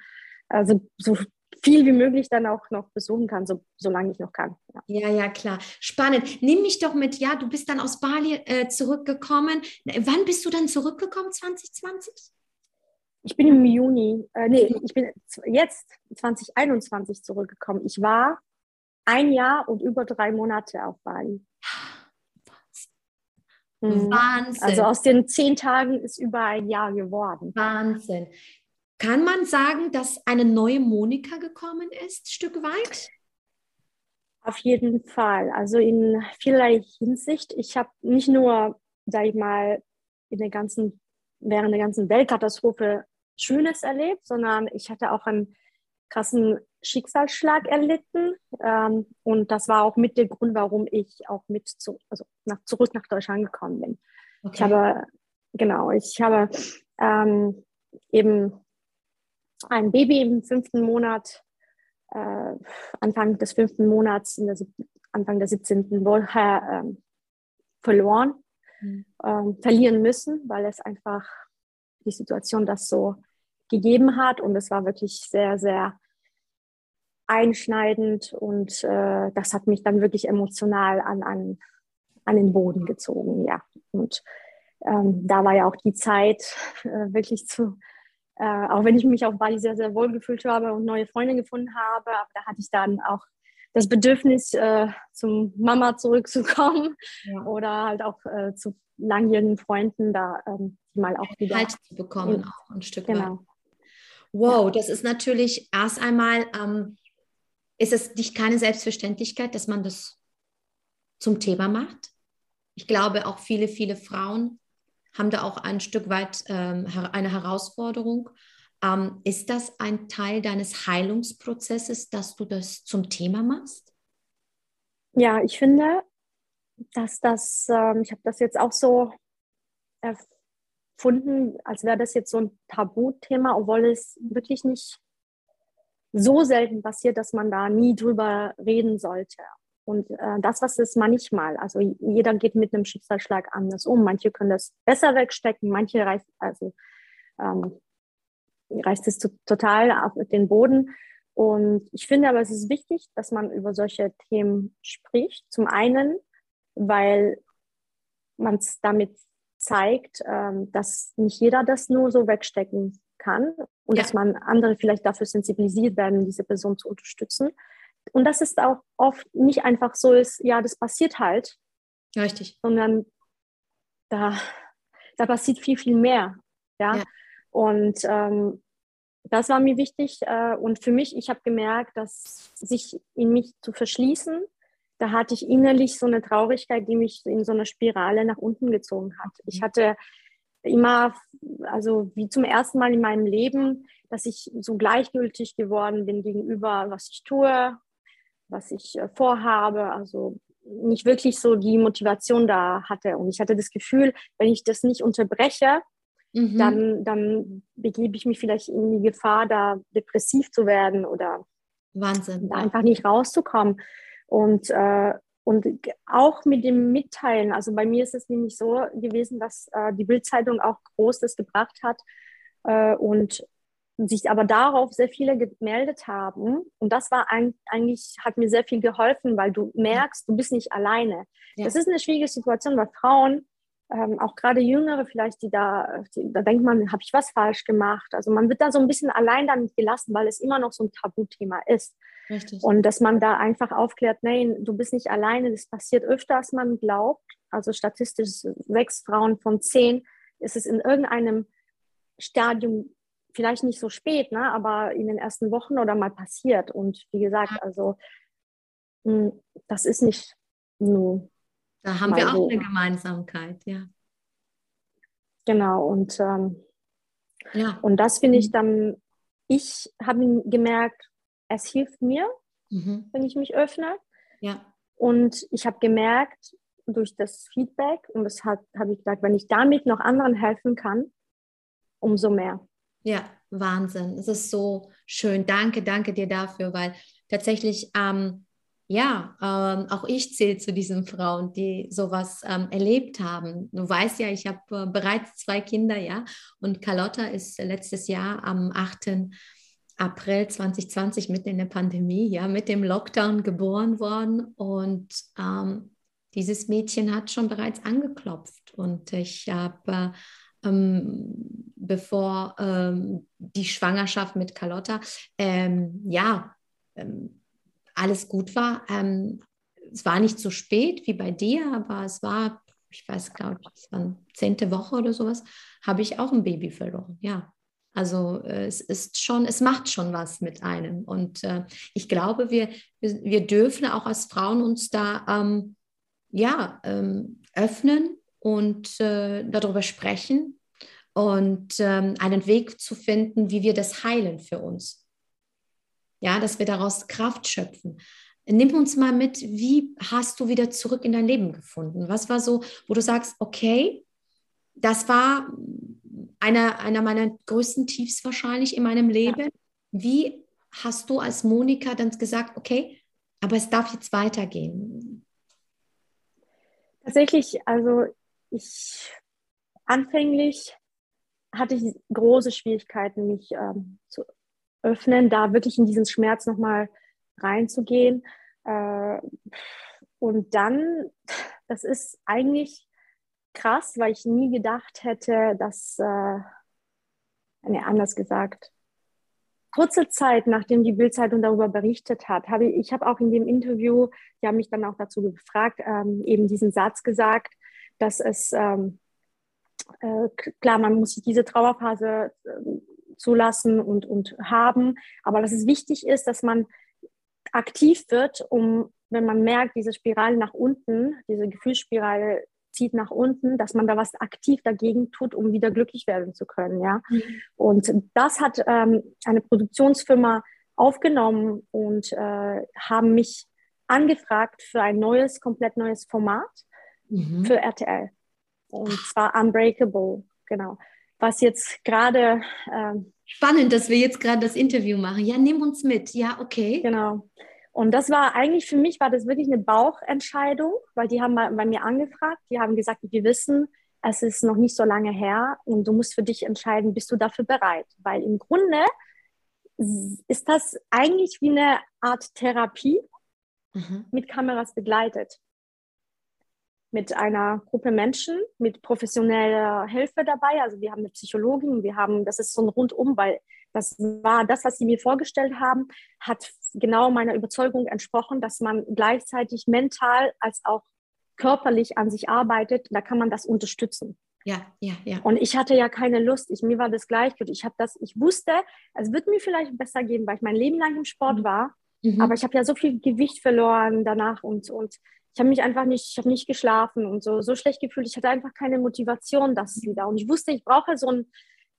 also so viel wie möglich dann auch noch besuchen kann, so, solange ich noch kann. Ja. ja, ja, klar. Spannend. Nimm mich doch mit, ja, du bist dann aus Bali äh, zurückgekommen. Wann bist du dann zurückgekommen, 2020? Ich bin im Juni, äh, nee, ich bin jetzt 2021 zurückgekommen. Ich war ein Jahr und über drei Monate auf Bali. Wahnsinn. Wahnsinn. Also aus den zehn Tagen ist über ein Jahr geworden. Wahnsinn. Kann man sagen, dass eine neue Monika gekommen ist, Stück weit? Auf jeden Fall. Also in vielerlei Hinsicht. Ich habe nicht nur, sage ich mal, in der ganzen, während der ganzen Weltkatastrophe Schönes erlebt, sondern ich hatte auch ein krassen Schicksalsschlag erlitten. Ähm, und das war auch mit der Grund, warum ich auch mit zu, also nach, zurück nach Deutschland gekommen bin. Okay. Ich habe, genau, ich habe ähm, eben ein Baby im fünften Monat, äh, Anfang des fünften Monats, der, Anfang der 17. Woche äh, verloren, mhm. ähm, verlieren müssen, weil es einfach die Situation das so gegeben hat. Und es war wirklich sehr, sehr einschneidend und äh, das hat mich dann wirklich emotional an, an, an den Boden gezogen, ja. Und ähm, da war ja auch die Zeit äh, wirklich zu, äh, auch wenn ich mich auf Bali sehr, sehr wohl gefühlt habe und neue Freunde gefunden habe, aber da hatte ich dann auch das Bedürfnis, äh, zum Mama zurückzukommen ja. oder halt auch äh, zu langjährigen Freunden da ähm, mal auch wieder Halt zu bekommen, in, auch ein Stück genau. weit. Wow, das ist natürlich erst einmal, ähm, ist es nicht keine Selbstverständlichkeit, dass man das zum Thema macht. Ich glaube, auch viele, viele Frauen haben da auch ein Stück weit ähm, eine Herausforderung. Ähm, ist das ein Teil deines Heilungsprozesses, dass du das zum Thema machst? Ja, ich finde, dass das, ähm, ich habe das jetzt auch so empfunden, als wäre das jetzt so ein Tabuthema, obwohl es wirklich nicht so selten passiert, dass man da nie drüber reden sollte. Und äh, das, was ist manchmal, also jeder geht mit einem Schicksalsschlag anders um. Manche können das besser wegstecken, manche reißt, also, ähm, reißt es total auf den Boden. Und ich finde aber, es ist wichtig, dass man über solche Themen spricht. Zum einen, weil man es damit zeigt, ähm, dass nicht jeder das nur so wegstecken kann und ja. dass man andere vielleicht dafür sensibilisiert werden, diese Person zu unterstützen. Und dass es auch oft nicht einfach so ist, ja, das passiert halt. Richtig. Sondern da, da passiert viel, viel mehr. Ja. ja. Und ähm, das war mir wichtig. Äh, und für mich, ich habe gemerkt, dass sich in mich zu verschließen, da hatte ich innerlich so eine Traurigkeit, die mich in so eine Spirale nach unten gezogen hat. Ich hatte immer, also wie zum ersten Mal in meinem Leben, dass ich so gleichgültig geworden bin gegenüber, was ich tue, was ich äh, vorhabe. Also nicht wirklich so die Motivation da hatte. Und ich hatte das Gefühl, wenn ich das nicht unterbreche, mhm. dann, dann begebe ich mich vielleicht in die Gefahr, da depressiv zu werden oder Wahnsinn, da einfach nicht rauszukommen. Und, äh, und auch mit dem Mitteilen, also bei mir ist es nämlich so gewesen, dass äh, die Bildzeitung auch Großes gebracht hat äh, und sich aber darauf sehr viele gemeldet haben. Und das war ein, eigentlich, hat mir sehr viel geholfen, weil du merkst, du bist nicht alleine. Ja. Das ist eine schwierige Situation, weil Frauen, ähm, auch gerade Jüngere vielleicht, die da, die, da denkt man, habe ich was falsch gemacht? Also man wird da so ein bisschen allein damit gelassen, weil es immer noch so ein Tabuthema ist. Richtig. Und dass man da einfach aufklärt, nein, du bist nicht alleine, das passiert öfter, als man glaubt. Also statistisch sechs Frauen von zehn ist es in irgendeinem Stadium vielleicht nicht so spät, ne, aber in den ersten Wochen oder mal passiert. Und wie gesagt, also hm, das ist nicht nur. Da haben wir auch so. eine Gemeinsamkeit, ja. Genau, und, ähm, ja. und das finde ich mhm. dann, ich habe gemerkt, es hilft mir, mhm. wenn ich mich öffne. Ja. Und ich habe gemerkt, durch das Feedback, und das habe ich gesagt, wenn ich damit noch anderen helfen kann, umso mehr. Ja, Wahnsinn. Es ist so schön. Danke, danke dir dafür, weil tatsächlich, ähm, ja, ähm, auch ich zähle zu diesen Frauen, die sowas ähm, erlebt haben. Du weißt ja, ich habe äh, bereits zwei Kinder, ja, und Carlotta ist letztes Jahr am 8. April 2020 mitten in der Pandemie, ja, mit dem Lockdown geboren worden und ähm, dieses Mädchen hat schon bereits angeklopft und ich habe, ähm, bevor ähm, die Schwangerschaft mit Carlotta, ähm, ja, ähm, alles gut war, ähm, es war nicht so spät wie bei dir, aber es war, ich weiß, glaube ich, es war zehnte Woche oder sowas, habe ich auch ein Baby verloren, ja. Also äh, es ist schon, es macht schon was mit einem. Und äh, ich glaube, wir, wir, dürfen auch als Frauen uns da ähm, ja, ähm, öffnen und äh, darüber sprechen und ähm, einen Weg zu finden, wie wir das heilen für uns. ja, dass wir daraus Kraft schöpfen. Nimm uns mal mit, wie hast du wieder zurück in dein Leben gefunden? Was war so, wo du sagst, okay, das war einer, einer meiner größten Tiefs wahrscheinlich in meinem Leben. Ja. Wie hast du als Monika dann gesagt, okay, aber es darf jetzt weitergehen? Tatsächlich, also ich anfänglich hatte ich große Schwierigkeiten, mich ähm, zu öffnen, da wirklich in diesen Schmerz nochmal reinzugehen. Äh, und dann, das ist eigentlich krass, weil ich nie gedacht hätte, dass, äh, nee, anders gesagt, kurze Zeit, nachdem die Bildzeitung darüber berichtet hat, habe ich, ich habe auch in dem Interview, die haben mich dann auch dazu gefragt, ähm, eben diesen Satz gesagt, dass es ähm, äh, klar, man muss sich diese Trauerphase äh, zulassen und, und haben, aber dass es wichtig ist, dass man aktiv wird, um, wenn man merkt, diese Spirale nach unten, diese Gefühlsspirale zieht nach unten, dass man da was aktiv dagegen tut, um wieder glücklich werden zu können. Ja? Mhm. Und das hat ähm, eine Produktionsfirma aufgenommen und äh, haben mich angefragt für ein neues, komplett neues Format mhm. für RTL. Und zwar Unbreakable, genau. Was jetzt gerade. Ähm, Spannend, dass wir jetzt gerade das Interview machen. Ja, nimm uns mit. Ja, okay. Genau. Und das war eigentlich für mich, war das wirklich eine Bauchentscheidung, weil die haben bei mir angefragt, die haben gesagt, wir wissen, es ist noch nicht so lange her und du musst für dich entscheiden, bist du dafür bereit? Weil im Grunde ist das eigentlich wie eine Art Therapie mhm. mit Kameras begleitet. Mit einer Gruppe Menschen, mit professioneller Hilfe dabei. Also wir haben eine Psychologin, wir haben, das ist so ein Rundum, weil das war das, was sie mir vorgestellt haben, hat genau meiner Überzeugung entsprochen, dass man gleichzeitig mental als auch körperlich an sich arbeitet. Da kann man das unterstützen. Ja, ja, ja. Und ich hatte ja keine Lust. Ich, mir war das gleichgültig. Ich habe das, ich wusste, es wird mir vielleicht besser gehen, weil ich mein Leben lang im Sport mhm. war. Mhm. Aber ich habe ja so viel Gewicht verloren danach und, und ich habe mich einfach nicht, ich habe nicht geschlafen und so, so schlecht gefühlt. Ich hatte einfach keine Motivation, das wieder. Und ich wusste, ich brauche so ein,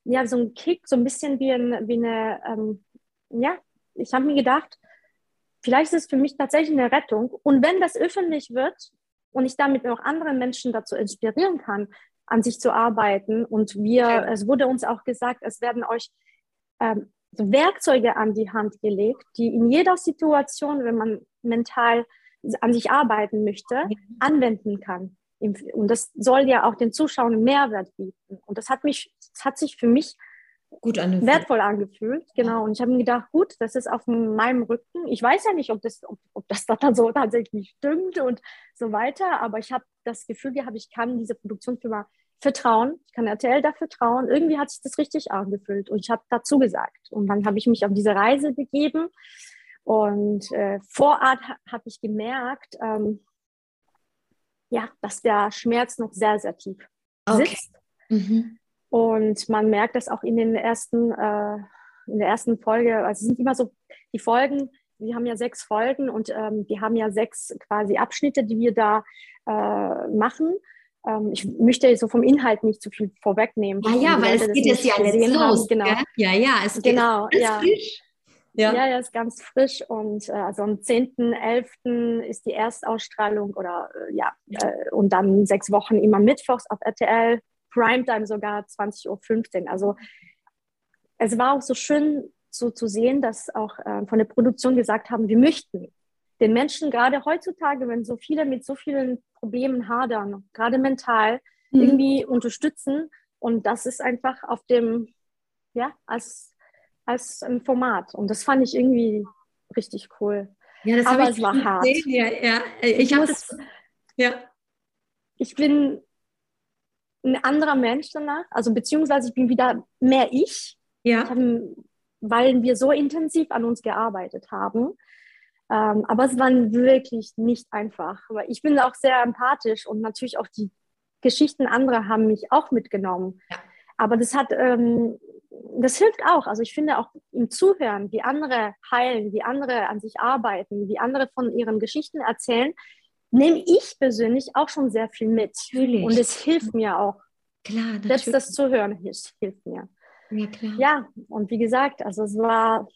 ja, so ein Kick, so ein bisschen wie, ein, wie eine, ähm, ja, ich habe mir gedacht, vielleicht ist es für mich tatsächlich eine Rettung. Und wenn das öffentlich wird und ich damit auch andere Menschen dazu inspirieren kann, an sich zu arbeiten und wir, es wurde uns auch gesagt, es werden euch ähm, Werkzeuge an die Hand gelegt, die in jeder Situation, wenn man mental an sich arbeiten möchte, anwenden kann. Und das soll ja auch den Zuschauern Mehrwert bieten. Und das hat mich, das hat sich für mich gut angefühlt. wertvoll angefühlt. Genau. Und ich habe mir gedacht, gut, das ist auf meinem Rücken. Ich weiß ja nicht, ob das, ob, ob das dann so tatsächlich stimmt und so weiter. Aber ich habe das Gefühl gehabt, ich kann diese Produktionsfirma vertrauen. Ich kann RTL da vertrauen. Irgendwie hat sich das richtig angefühlt. Und ich habe dazu gesagt. Und dann habe ich mich auf diese Reise begeben. Und äh, vor Ort habe ich gemerkt, ähm, ja, dass der Schmerz noch sehr, sehr tief sitzt. Okay. Mhm. Und man merkt das auch in den ersten, äh, in der ersten Folge. Also es sind immer so die Folgen, wir haben ja sechs Folgen und ähm, wir haben ja sechs quasi Abschnitte, die wir da äh, machen. Ähm, ich möchte so vom Inhalt nicht zu viel vorwegnehmen. Ja, ja, weil es geht jetzt ja jetzt los. Genau. Ja, ja, es geht genau, ja. frisch. Ja. ja, ja, ist ganz frisch und äh, also am 10.11. ist die Erstausstrahlung oder äh, ja, äh, und dann sechs Wochen immer mittwochs auf RTL, Primetime sogar 20.15 Uhr. Also es war auch so schön so zu sehen, dass auch äh, von der Produktion gesagt haben, wir möchten den Menschen gerade heutzutage, wenn so viele mit so vielen Problemen hadern, gerade mental, mhm. irgendwie unterstützen. Und das ist einfach auf dem, ja, als als ein Format. Und das fand ich irgendwie richtig cool. Ja, das Aber es war hart. Ja, ja. Ich, ich habe das. Ja. Ich bin ein anderer Mensch danach. Also beziehungsweise ich bin wieder mehr ich. Ja. Ich hab, weil wir so intensiv an uns gearbeitet haben. Ähm, aber es war wirklich nicht einfach. Weil ich bin auch sehr empathisch und natürlich auch die Geschichten anderer haben mich auch mitgenommen. Ja. Aber das hat ähm, das hilft auch. Also ich finde auch im Zuhören, wie andere heilen, wie andere an sich arbeiten, wie andere von ihren Geschichten erzählen, nehme ich persönlich auch schon sehr viel mit. Natürlich. Und es hilft mir auch. Klar, natürlich. Selbst das Zuhören hilft, hilft mir. Ja, klar. Ja, und wie gesagt, also es war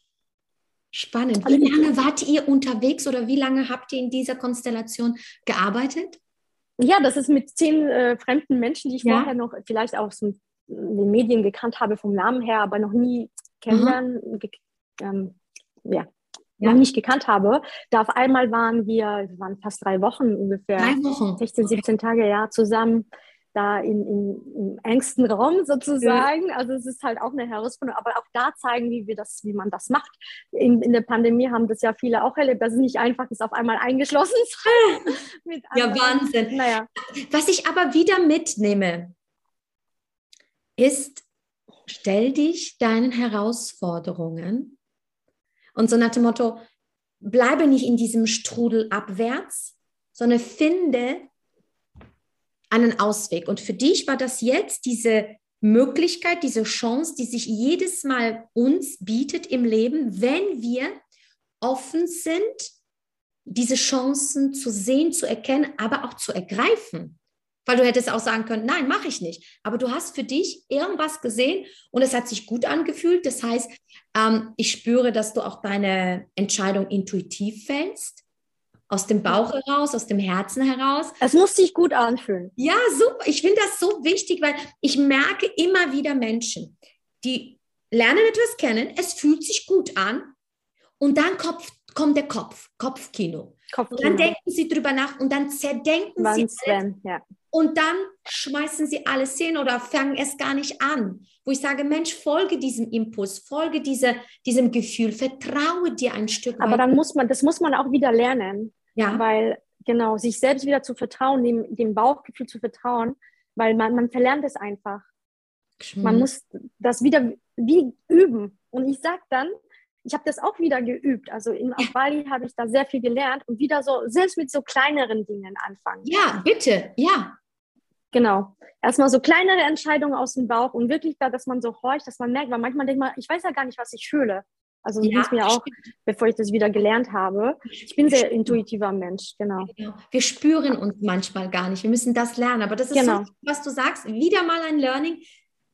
Spannend. Wie lange wart ihr unterwegs oder wie lange habt ihr in dieser Konstellation gearbeitet? Ja, das ist mit zehn äh, fremden Menschen, die ich ja. vorher noch vielleicht aus den Medien gekannt habe vom Namen her, aber noch nie kennenlernen, ge ähm, ja, ja. noch nicht gekannt habe. Da auf einmal waren wir, wir waren fast drei Wochen ungefähr. Drei Wochen. 16, 17 Tage, ja, zusammen da in, in, im engsten Raum sozusagen. Ja. Also es ist halt auch eine Herausforderung, aber auch da zeigen, wie wir das, wie man das macht. In, in der Pandemie haben das ja viele auch erlebt, dass es nicht einfach ist, auf einmal eingeschlossen zu sein. ja, Wahnsinn. Naja. Was ich aber wieder mitnehme, ist, stell dich deinen Herausforderungen und so nach dem Motto, bleibe nicht in diesem Strudel abwärts, sondern finde einen Ausweg. Und für dich war das jetzt diese Möglichkeit, diese Chance, die sich jedes Mal uns bietet im Leben, wenn wir offen sind, diese Chancen zu sehen, zu erkennen, aber auch zu ergreifen. Weil du hättest auch sagen können, nein, mache ich nicht. Aber du hast für dich irgendwas gesehen und es hat sich gut angefühlt. Das heißt, ähm, ich spüre, dass du auch deine Entscheidung intuitiv fällst aus dem Bauch heraus, aus dem Herzen heraus. Es muss sich gut anfühlen. Ja, super. Ich finde das so wichtig, weil ich merke immer wieder Menschen, die lernen etwas kennen, es fühlt sich gut an und dann Kopf, kommt der Kopf, Kopfkino. Kopfkino. Und dann denken sie drüber nach und dann zerdenken Wann sie alles. Ja. Und dann schmeißen sie alles hin oder fangen es gar nicht an. Wo ich sage, Mensch, folge diesem Impuls, folge diese, diesem Gefühl, vertraue dir ein Stück Aber dann muss man, das muss man auch wieder lernen. Ja. Weil, genau, sich selbst wieder zu vertrauen, dem, dem Bauchgefühl zu vertrauen, weil man, man verlernt es einfach. Schön. Man muss das wieder wie üben. Und ich sage dann, ich habe das auch wieder geübt. Also in auf Bali habe ich da sehr viel gelernt und wieder so, selbst mit so kleineren Dingen anfangen. Ja, bitte, ja. Genau. Erstmal so kleinere Entscheidungen aus dem Bauch und wirklich da, dass man so horcht, dass man merkt, weil manchmal denkt man, ich weiß ja gar nicht, was ich fühle. Also ja, mir auch, bevor ich das wieder gelernt habe. Ich bin sehr intuitiver Mensch, genau. genau. Wir spüren uns manchmal gar nicht. Wir müssen das lernen. Aber das ist genau. so, was du sagst, wieder mal ein Learning.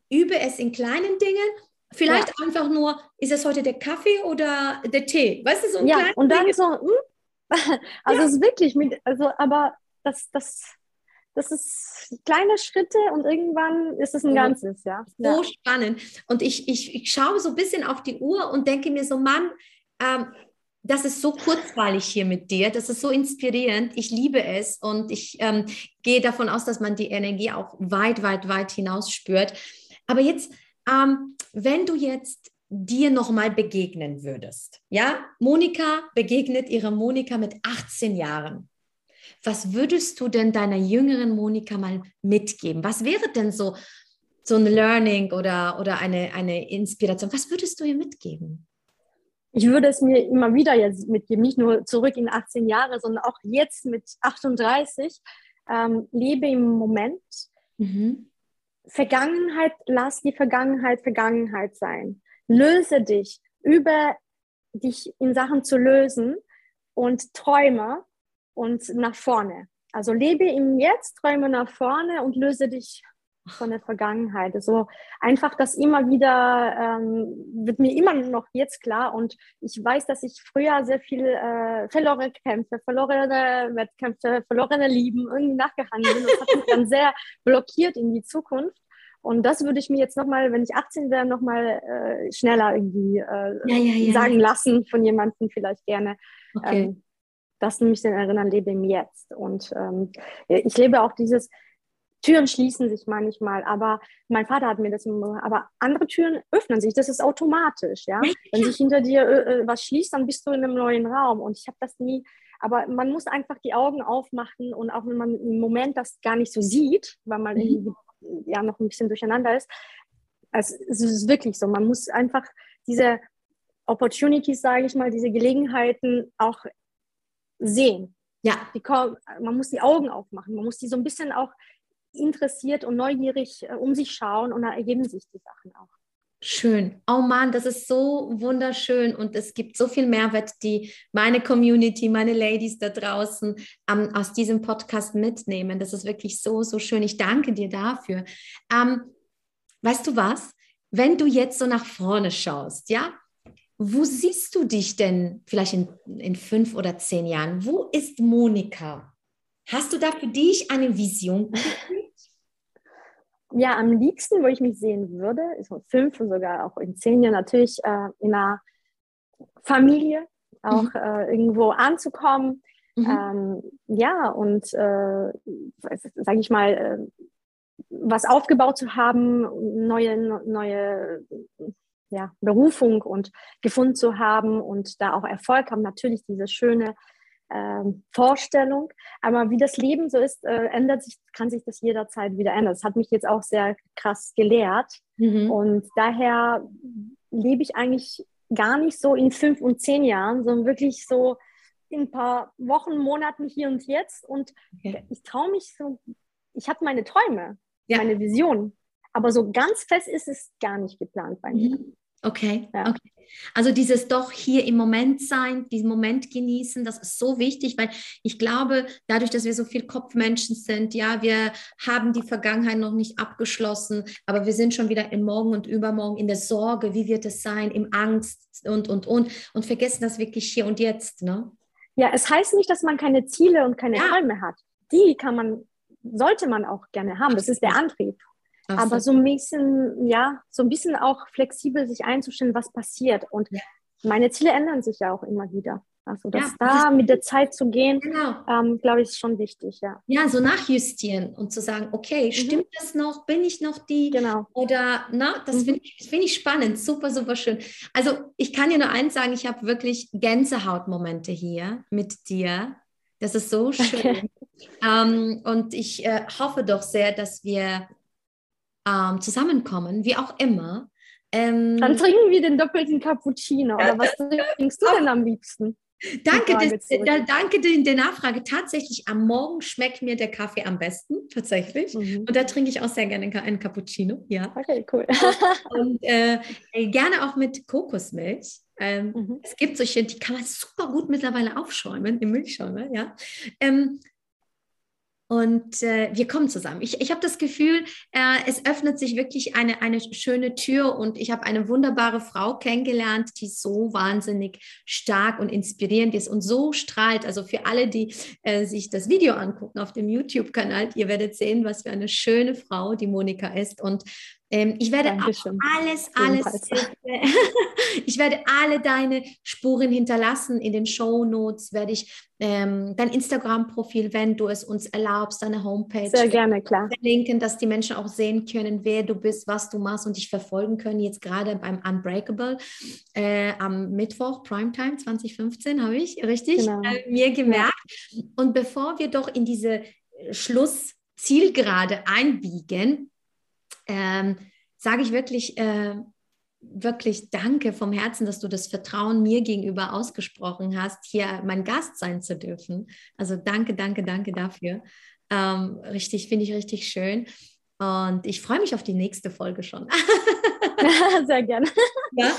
Übe es in kleinen Dingen. Vielleicht ja. einfach nur, ist es heute der Kaffee oder der Tee? Weißt du, so ein Ja, und dann Dinge. so, hm? also ja. es ist wirklich, mit, also, aber das, das das ist kleine Schritte und irgendwann ist es ein Ganzes, ja. So ja. spannend. Und ich, ich, ich schaue so ein bisschen auf die Uhr und denke mir so, Mann, ähm, das ist so kurzweilig hier mit dir, das ist so inspirierend. Ich liebe es und ich ähm, gehe davon aus, dass man die Energie auch weit, weit, weit hinaus spürt. Aber jetzt, ähm, wenn du jetzt dir nochmal begegnen würdest, ja, Monika begegnet ihrer Monika mit 18 Jahren. Was würdest du denn deiner jüngeren Monika mal mitgeben? Was wäre denn so, so ein Learning oder, oder eine, eine Inspiration? Was würdest du ihr mitgeben? Ich würde es mir immer wieder jetzt mitgeben, nicht nur zurück in 18 Jahre, sondern auch jetzt mit 38. Ähm, lebe im Moment. Mhm. Vergangenheit, lass die Vergangenheit Vergangenheit sein. Löse dich, über dich in Sachen zu lösen und träume und nach vorne. Also lebe im Jetzt, träume nach vorne und löse dich von der Vergangenheit. Also einfach das immer wieder, ähm, wird mir immer noch jetzt klar und ich weiß, dass ich früher sehr viel äh, verlorene Kämpfe, verlorene Wettkämpfe, verlorene Lieben irgendwie nachgehandelt bin und das hat mich dann sehr blockiert in die Zukunft. Und das würde ich mir jetzt nochmal, wenn ich 18 wäre, nochmal äh, schneller irgendwie äh, ja, ja, ja. sagen lassen von jemandem vielleicht gerne. Okay. Ähm, das mich dann erinnern, lebe im Jetzt. Und ähm, ich lebe auch dieses, Türen schließen sich manchmal, aber mein Vater hat mir das immer, aber andere Türen öffnen sich, das ist automatisch, ja. Wenn sich hinter dir äh, äh, was schließt, dann bist du in einem neuen Raum und ich habe das nie, aber man muss einfach die Augen aufmachen und auch wenn man im Moment das gar nicht so sieht, weil man mhm. ja noch ein bisschen durcheinander ist, es, es ist wirklich so, man muss einfach diese Opportunities, sage ich mal, diese Gelegenheiten auch sehen. Ja. Die, man muss die Augen aufmachen, man muss die so ein bisschen auch interessiert und neugierig äh, um sich schauen und da ergeben sich die Sachen auch. Schön. Oh Mann, das ist so wunderschön und es gibt so viel Mehrwert, die meine Community, meine Ladies da draußen ähm, aus diesem Podcast mitnehmen. Das ist wirklich so, so schön. Ich danke dir dafür. Ähm, weißt du was? Wenn du jetzt so nach vorne schaust, ja, wo siehst du dich denn vielleicht in, in fünf oder zehn Jahren? Wo ist Monika? Hast du da für dich eine Vision? ja, am liebsten, wo ich mich sehen würde, ist in fünf und sogar auch in zehn Jahren natürlich äh, in einer Familie auch mhm. äh, irgendwo anzukommen. Mhm. Ähm, ja, und äh, sage ich mal, äh, was aufgebaut zu haben, neue, neue ja, Berufung und gefunden zu haben und da auch Erfolg haben. Natürlich diese schöne äh, Vorstellung. Aber wie das Leben so ist, äh, ändert sich, kann sich das jederzeit wieder ändern. Das hat mich jetzt auch sehr krass gelehrt. Mhm. Und daher lebe ich eigentlich gar nicht so in fünf und zehn Jahren, sondern wirklich so in ein paar Wochen, Monaten hier und jetzt. Und okay. ich traue mich so, ich habe meine Träume, ja. meine Vision. Aber so ganz fest ist es gar nicht geplant bei mir. Mhm. Okay, ja. okay. Also dieses doch hier im Moment sein, diesen Moment genießen, das ist so wichtig, weil ich glaube, dadurch, dass wir so viel Kopfmenschen sind, ja, wir haben die Vergangenheit noch nicht abgeschlossen, aber wir sind schon wieder im Morgen und übermorgen in der Sorge, wie wird es sein, im Angst und, und, und und vergessen das wirklich hier und jetzt, ne? Ja, es heißt nicht, dass man keine Ziele und keine ja. Träume hat. Die kann man, sollte man auch gerne haben. Das ist der Antrieb. Ach aber so. ein bisschen, ja, so ein bisschen auch flexibel sich einzustellen, was passiert. Und ja. meine Ziele ändern sich ja auch immer wieder. Also das ja, da mit der Zeit zu gehen, genau. ähm, glaube ich, ist schon wichtig, ja. Ja, so nachjustieren und zu sagen, okay, mhm. stimmt das noch? Bin ich noch die? Genau. Oder, na, das mhm. finde ich, find ich spannend, super, super schön. Also ich kann dir nur eins sagen, ich habe wirklich Gänsehautmomente hier mit dir. Das ist so schön. Ähm, und ich äh, hoffe doch sehr, dass wir ähm, zusammenkommen, wie auch immer. Ähm, Dann trinken wir den doppelten Cappuccino. Oder was trinkst du denn am liebsten? Danke, das, da, danke der Nachfrage. Tatsächlich, am Morgen schmeckt mir der Kaffee am besten, tatsächlich. Mhm. Und da trinke ich auch sehr gerne einen Cappuccino. Ja. Okay, cool. Und äh, gerne auch mit Kokosmilch. Ähm, mhm. Es gibt solche, die kann man super gut mittlerweile aufschäumen im Milchschäumer. Ja. Ähm, und äh, wir kommen zusammen. Ich, ich habe das Gefühl, äh, es öffnet sich wirklich eine, eine schöne Tür und ich habe eine wunderbare Frau kennengelernt, die so wahnsinnig stark und inspirierend ist und so strahlt. Also für alle, die äh, sich das Video angucken auf dem YouTube-Kanal, ihr werdet sehen, was für eine schöne Frau die Monika ist. Und ich werde Dankeschön. alles, alles, ich werde alle deine Spuren hinterlassen in den Show Notes, werde ich ähm, dein Instagram-Profil, wenn du es uns erlaubst, deine Homepage. Sehr gerne, klar. Verlinken, dass die Menschen auch sehen können, wer du bist, was du machst und dich verfolgen können. Jetzt gerade beim Unbreakable äh, am Mittwoch, Primetime 2015, habe ich richtig genau. äh, mir gemerkt. Ja. Und bevor wir doch in diese Schlusszielgerade einbiegen, ähm, sage ich wirklich, äh, wirklich danke vom Herzen, dass du das Vertrauen mir gegenüber ausgesprochen hast, hier mein Gast sein zu dürfen. Also danke, danke, danke dafür. Ähm, richtig, finde ich richtig schön. Und ich freue mich auf die nächste Folge schon. Sehr gerne. Ja?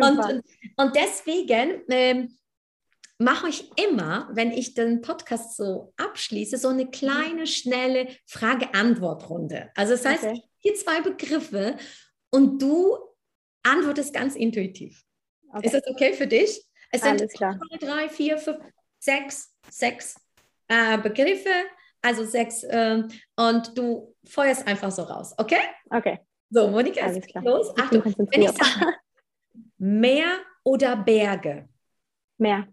Und, und, deswegen ähm, mache ich immer, wenn ich den Podcast so abschließe, so eine kleine, schnelle Frage-Antwort-Runde. Also das heißt, okay. Hier zwei Begriffe und du antwortest ganz intuitiv. Okay. Ist das okay für dich? Es sind Alles klar. zwei, drei, vier, fünf, sechs, sechs äh, Begriffe, also sechs, äh, und du feuerst einfach so raus, okay? Okay. So, Monika, Alles klar. los. Achtung, wenn ich sage, Meer oder Berge? Meer.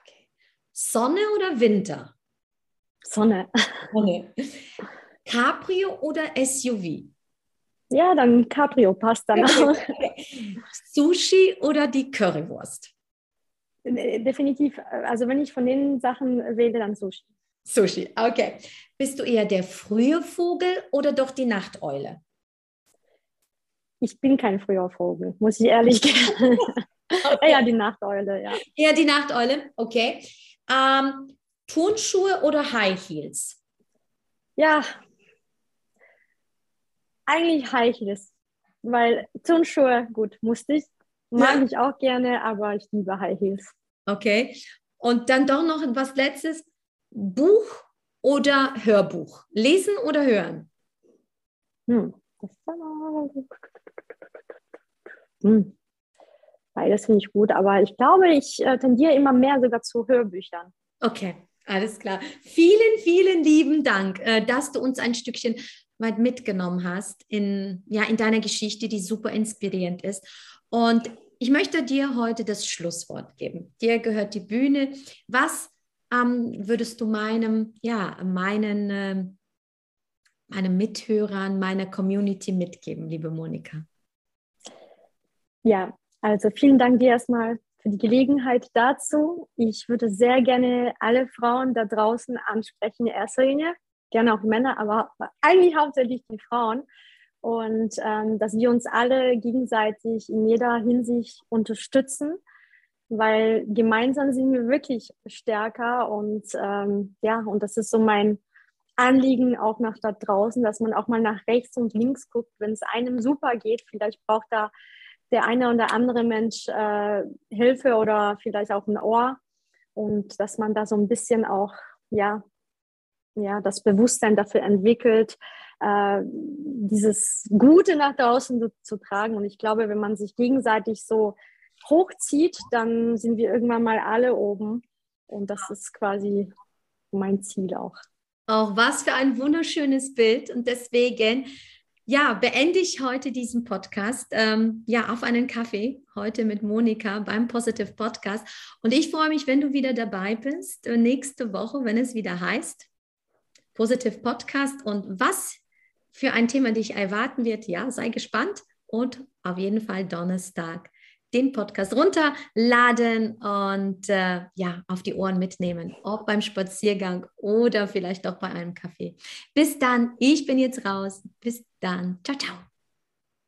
Okay. Sonne oder Winter? Sonne. Sonne. Cabrio oder SUV? Ja, dann Cabrio passt dann auch. Sushi oder die Currywurst? Definitiv. Also wenn ich von den Sachen wähle, dann Sushi. Sushi, okay. Bist du eher der frühe Vogel oder doch die Nachteule? Ich bin kein früher Vogel, muss ich ehrlich sagen. Okay. ja, die Nachteule, ja. Eher die Nachteule, okay. Ähm, Turnschuhe oder High Heels? Ja, eigentlich High Heels, weil Turnschuhe, gut, musste ich, mag ja. ich auch gerne, aber ich liebe High Heels. Okay. Und dann doch noch etwas Letztes. Buch oder Hörbuch? Lesen oder hören? Hm. hm. beides finde ich gut. Aber ich glaube, ich äh, tendiere immer mehr sogar zu Hörbüchern. Okay, alles klar. Vielen, vielen lieben Dank, äh, dass du uns ein Stückchen weit mitgenommen hast in, ja, in deiner Geschichte, die super inspirierend ist. Und ich möchte dir heute das Schlusswort geben. Dir gehört die Bühne. Was ähm, würdest du meinem, ja, meinen, äh, meinen Mithörern, meiner Community mitgeben, liebe Monika? Ja, also vielen Dank dir erstmal für die Gelegenheit dazu. Ich würde sehr gerne alle Frauen da draußen ansprechen, in erster Linie, gerne auch Männer, aber eigentlich hauptsächlich die Frauen. Und ähm, dass wir uns alle gegenseitig in jeder Hinsicht unterstützen, weil gemeinsam sind wir wirklich stärker. Und ähm, ja, und das ist so mein Anliegen auch nach da draußen, dass man auch mal nach rechts und links guckt, wenn es einem super geht. Vielleicht braucht da der eine oder andere Mensch äh, Hilfe oder vielleicht auch ein Ohr und dass man da so ein bisschen auch ja ja das Bewusstsein dafür entwickelt äh, dieses Gute nach draußen zu, zu, tragen. Und ich glaube wenn man sich gegenseitig so hochzieht dann sind wir irgendwann mal alle oben. Und das ist quasi mein Ziel auch. Auch was für ein wunderschönes Bild. Und deswegen ja, beende ich heute diesen Podcast ähm, ja auf einen Kaffee. Heute mit Monika beim Positive Podcast. Und ich freue mich, wenn du wieder dabei bist äh, nächste Woche, wenn es wieder heißt Positive Podcast und was für ein Thema dich erwarten wird. Ja, sei gespannt und auf jeden Fall Donnerstag den Podcast runterladen und äh, ja, auf die Ohren mitnehmen, ob beim Spaziergang oder vielleicht auch bei einem Kaffee. Bis dann, ich bin jetzt raus. Bis dann. Ciao, ciao.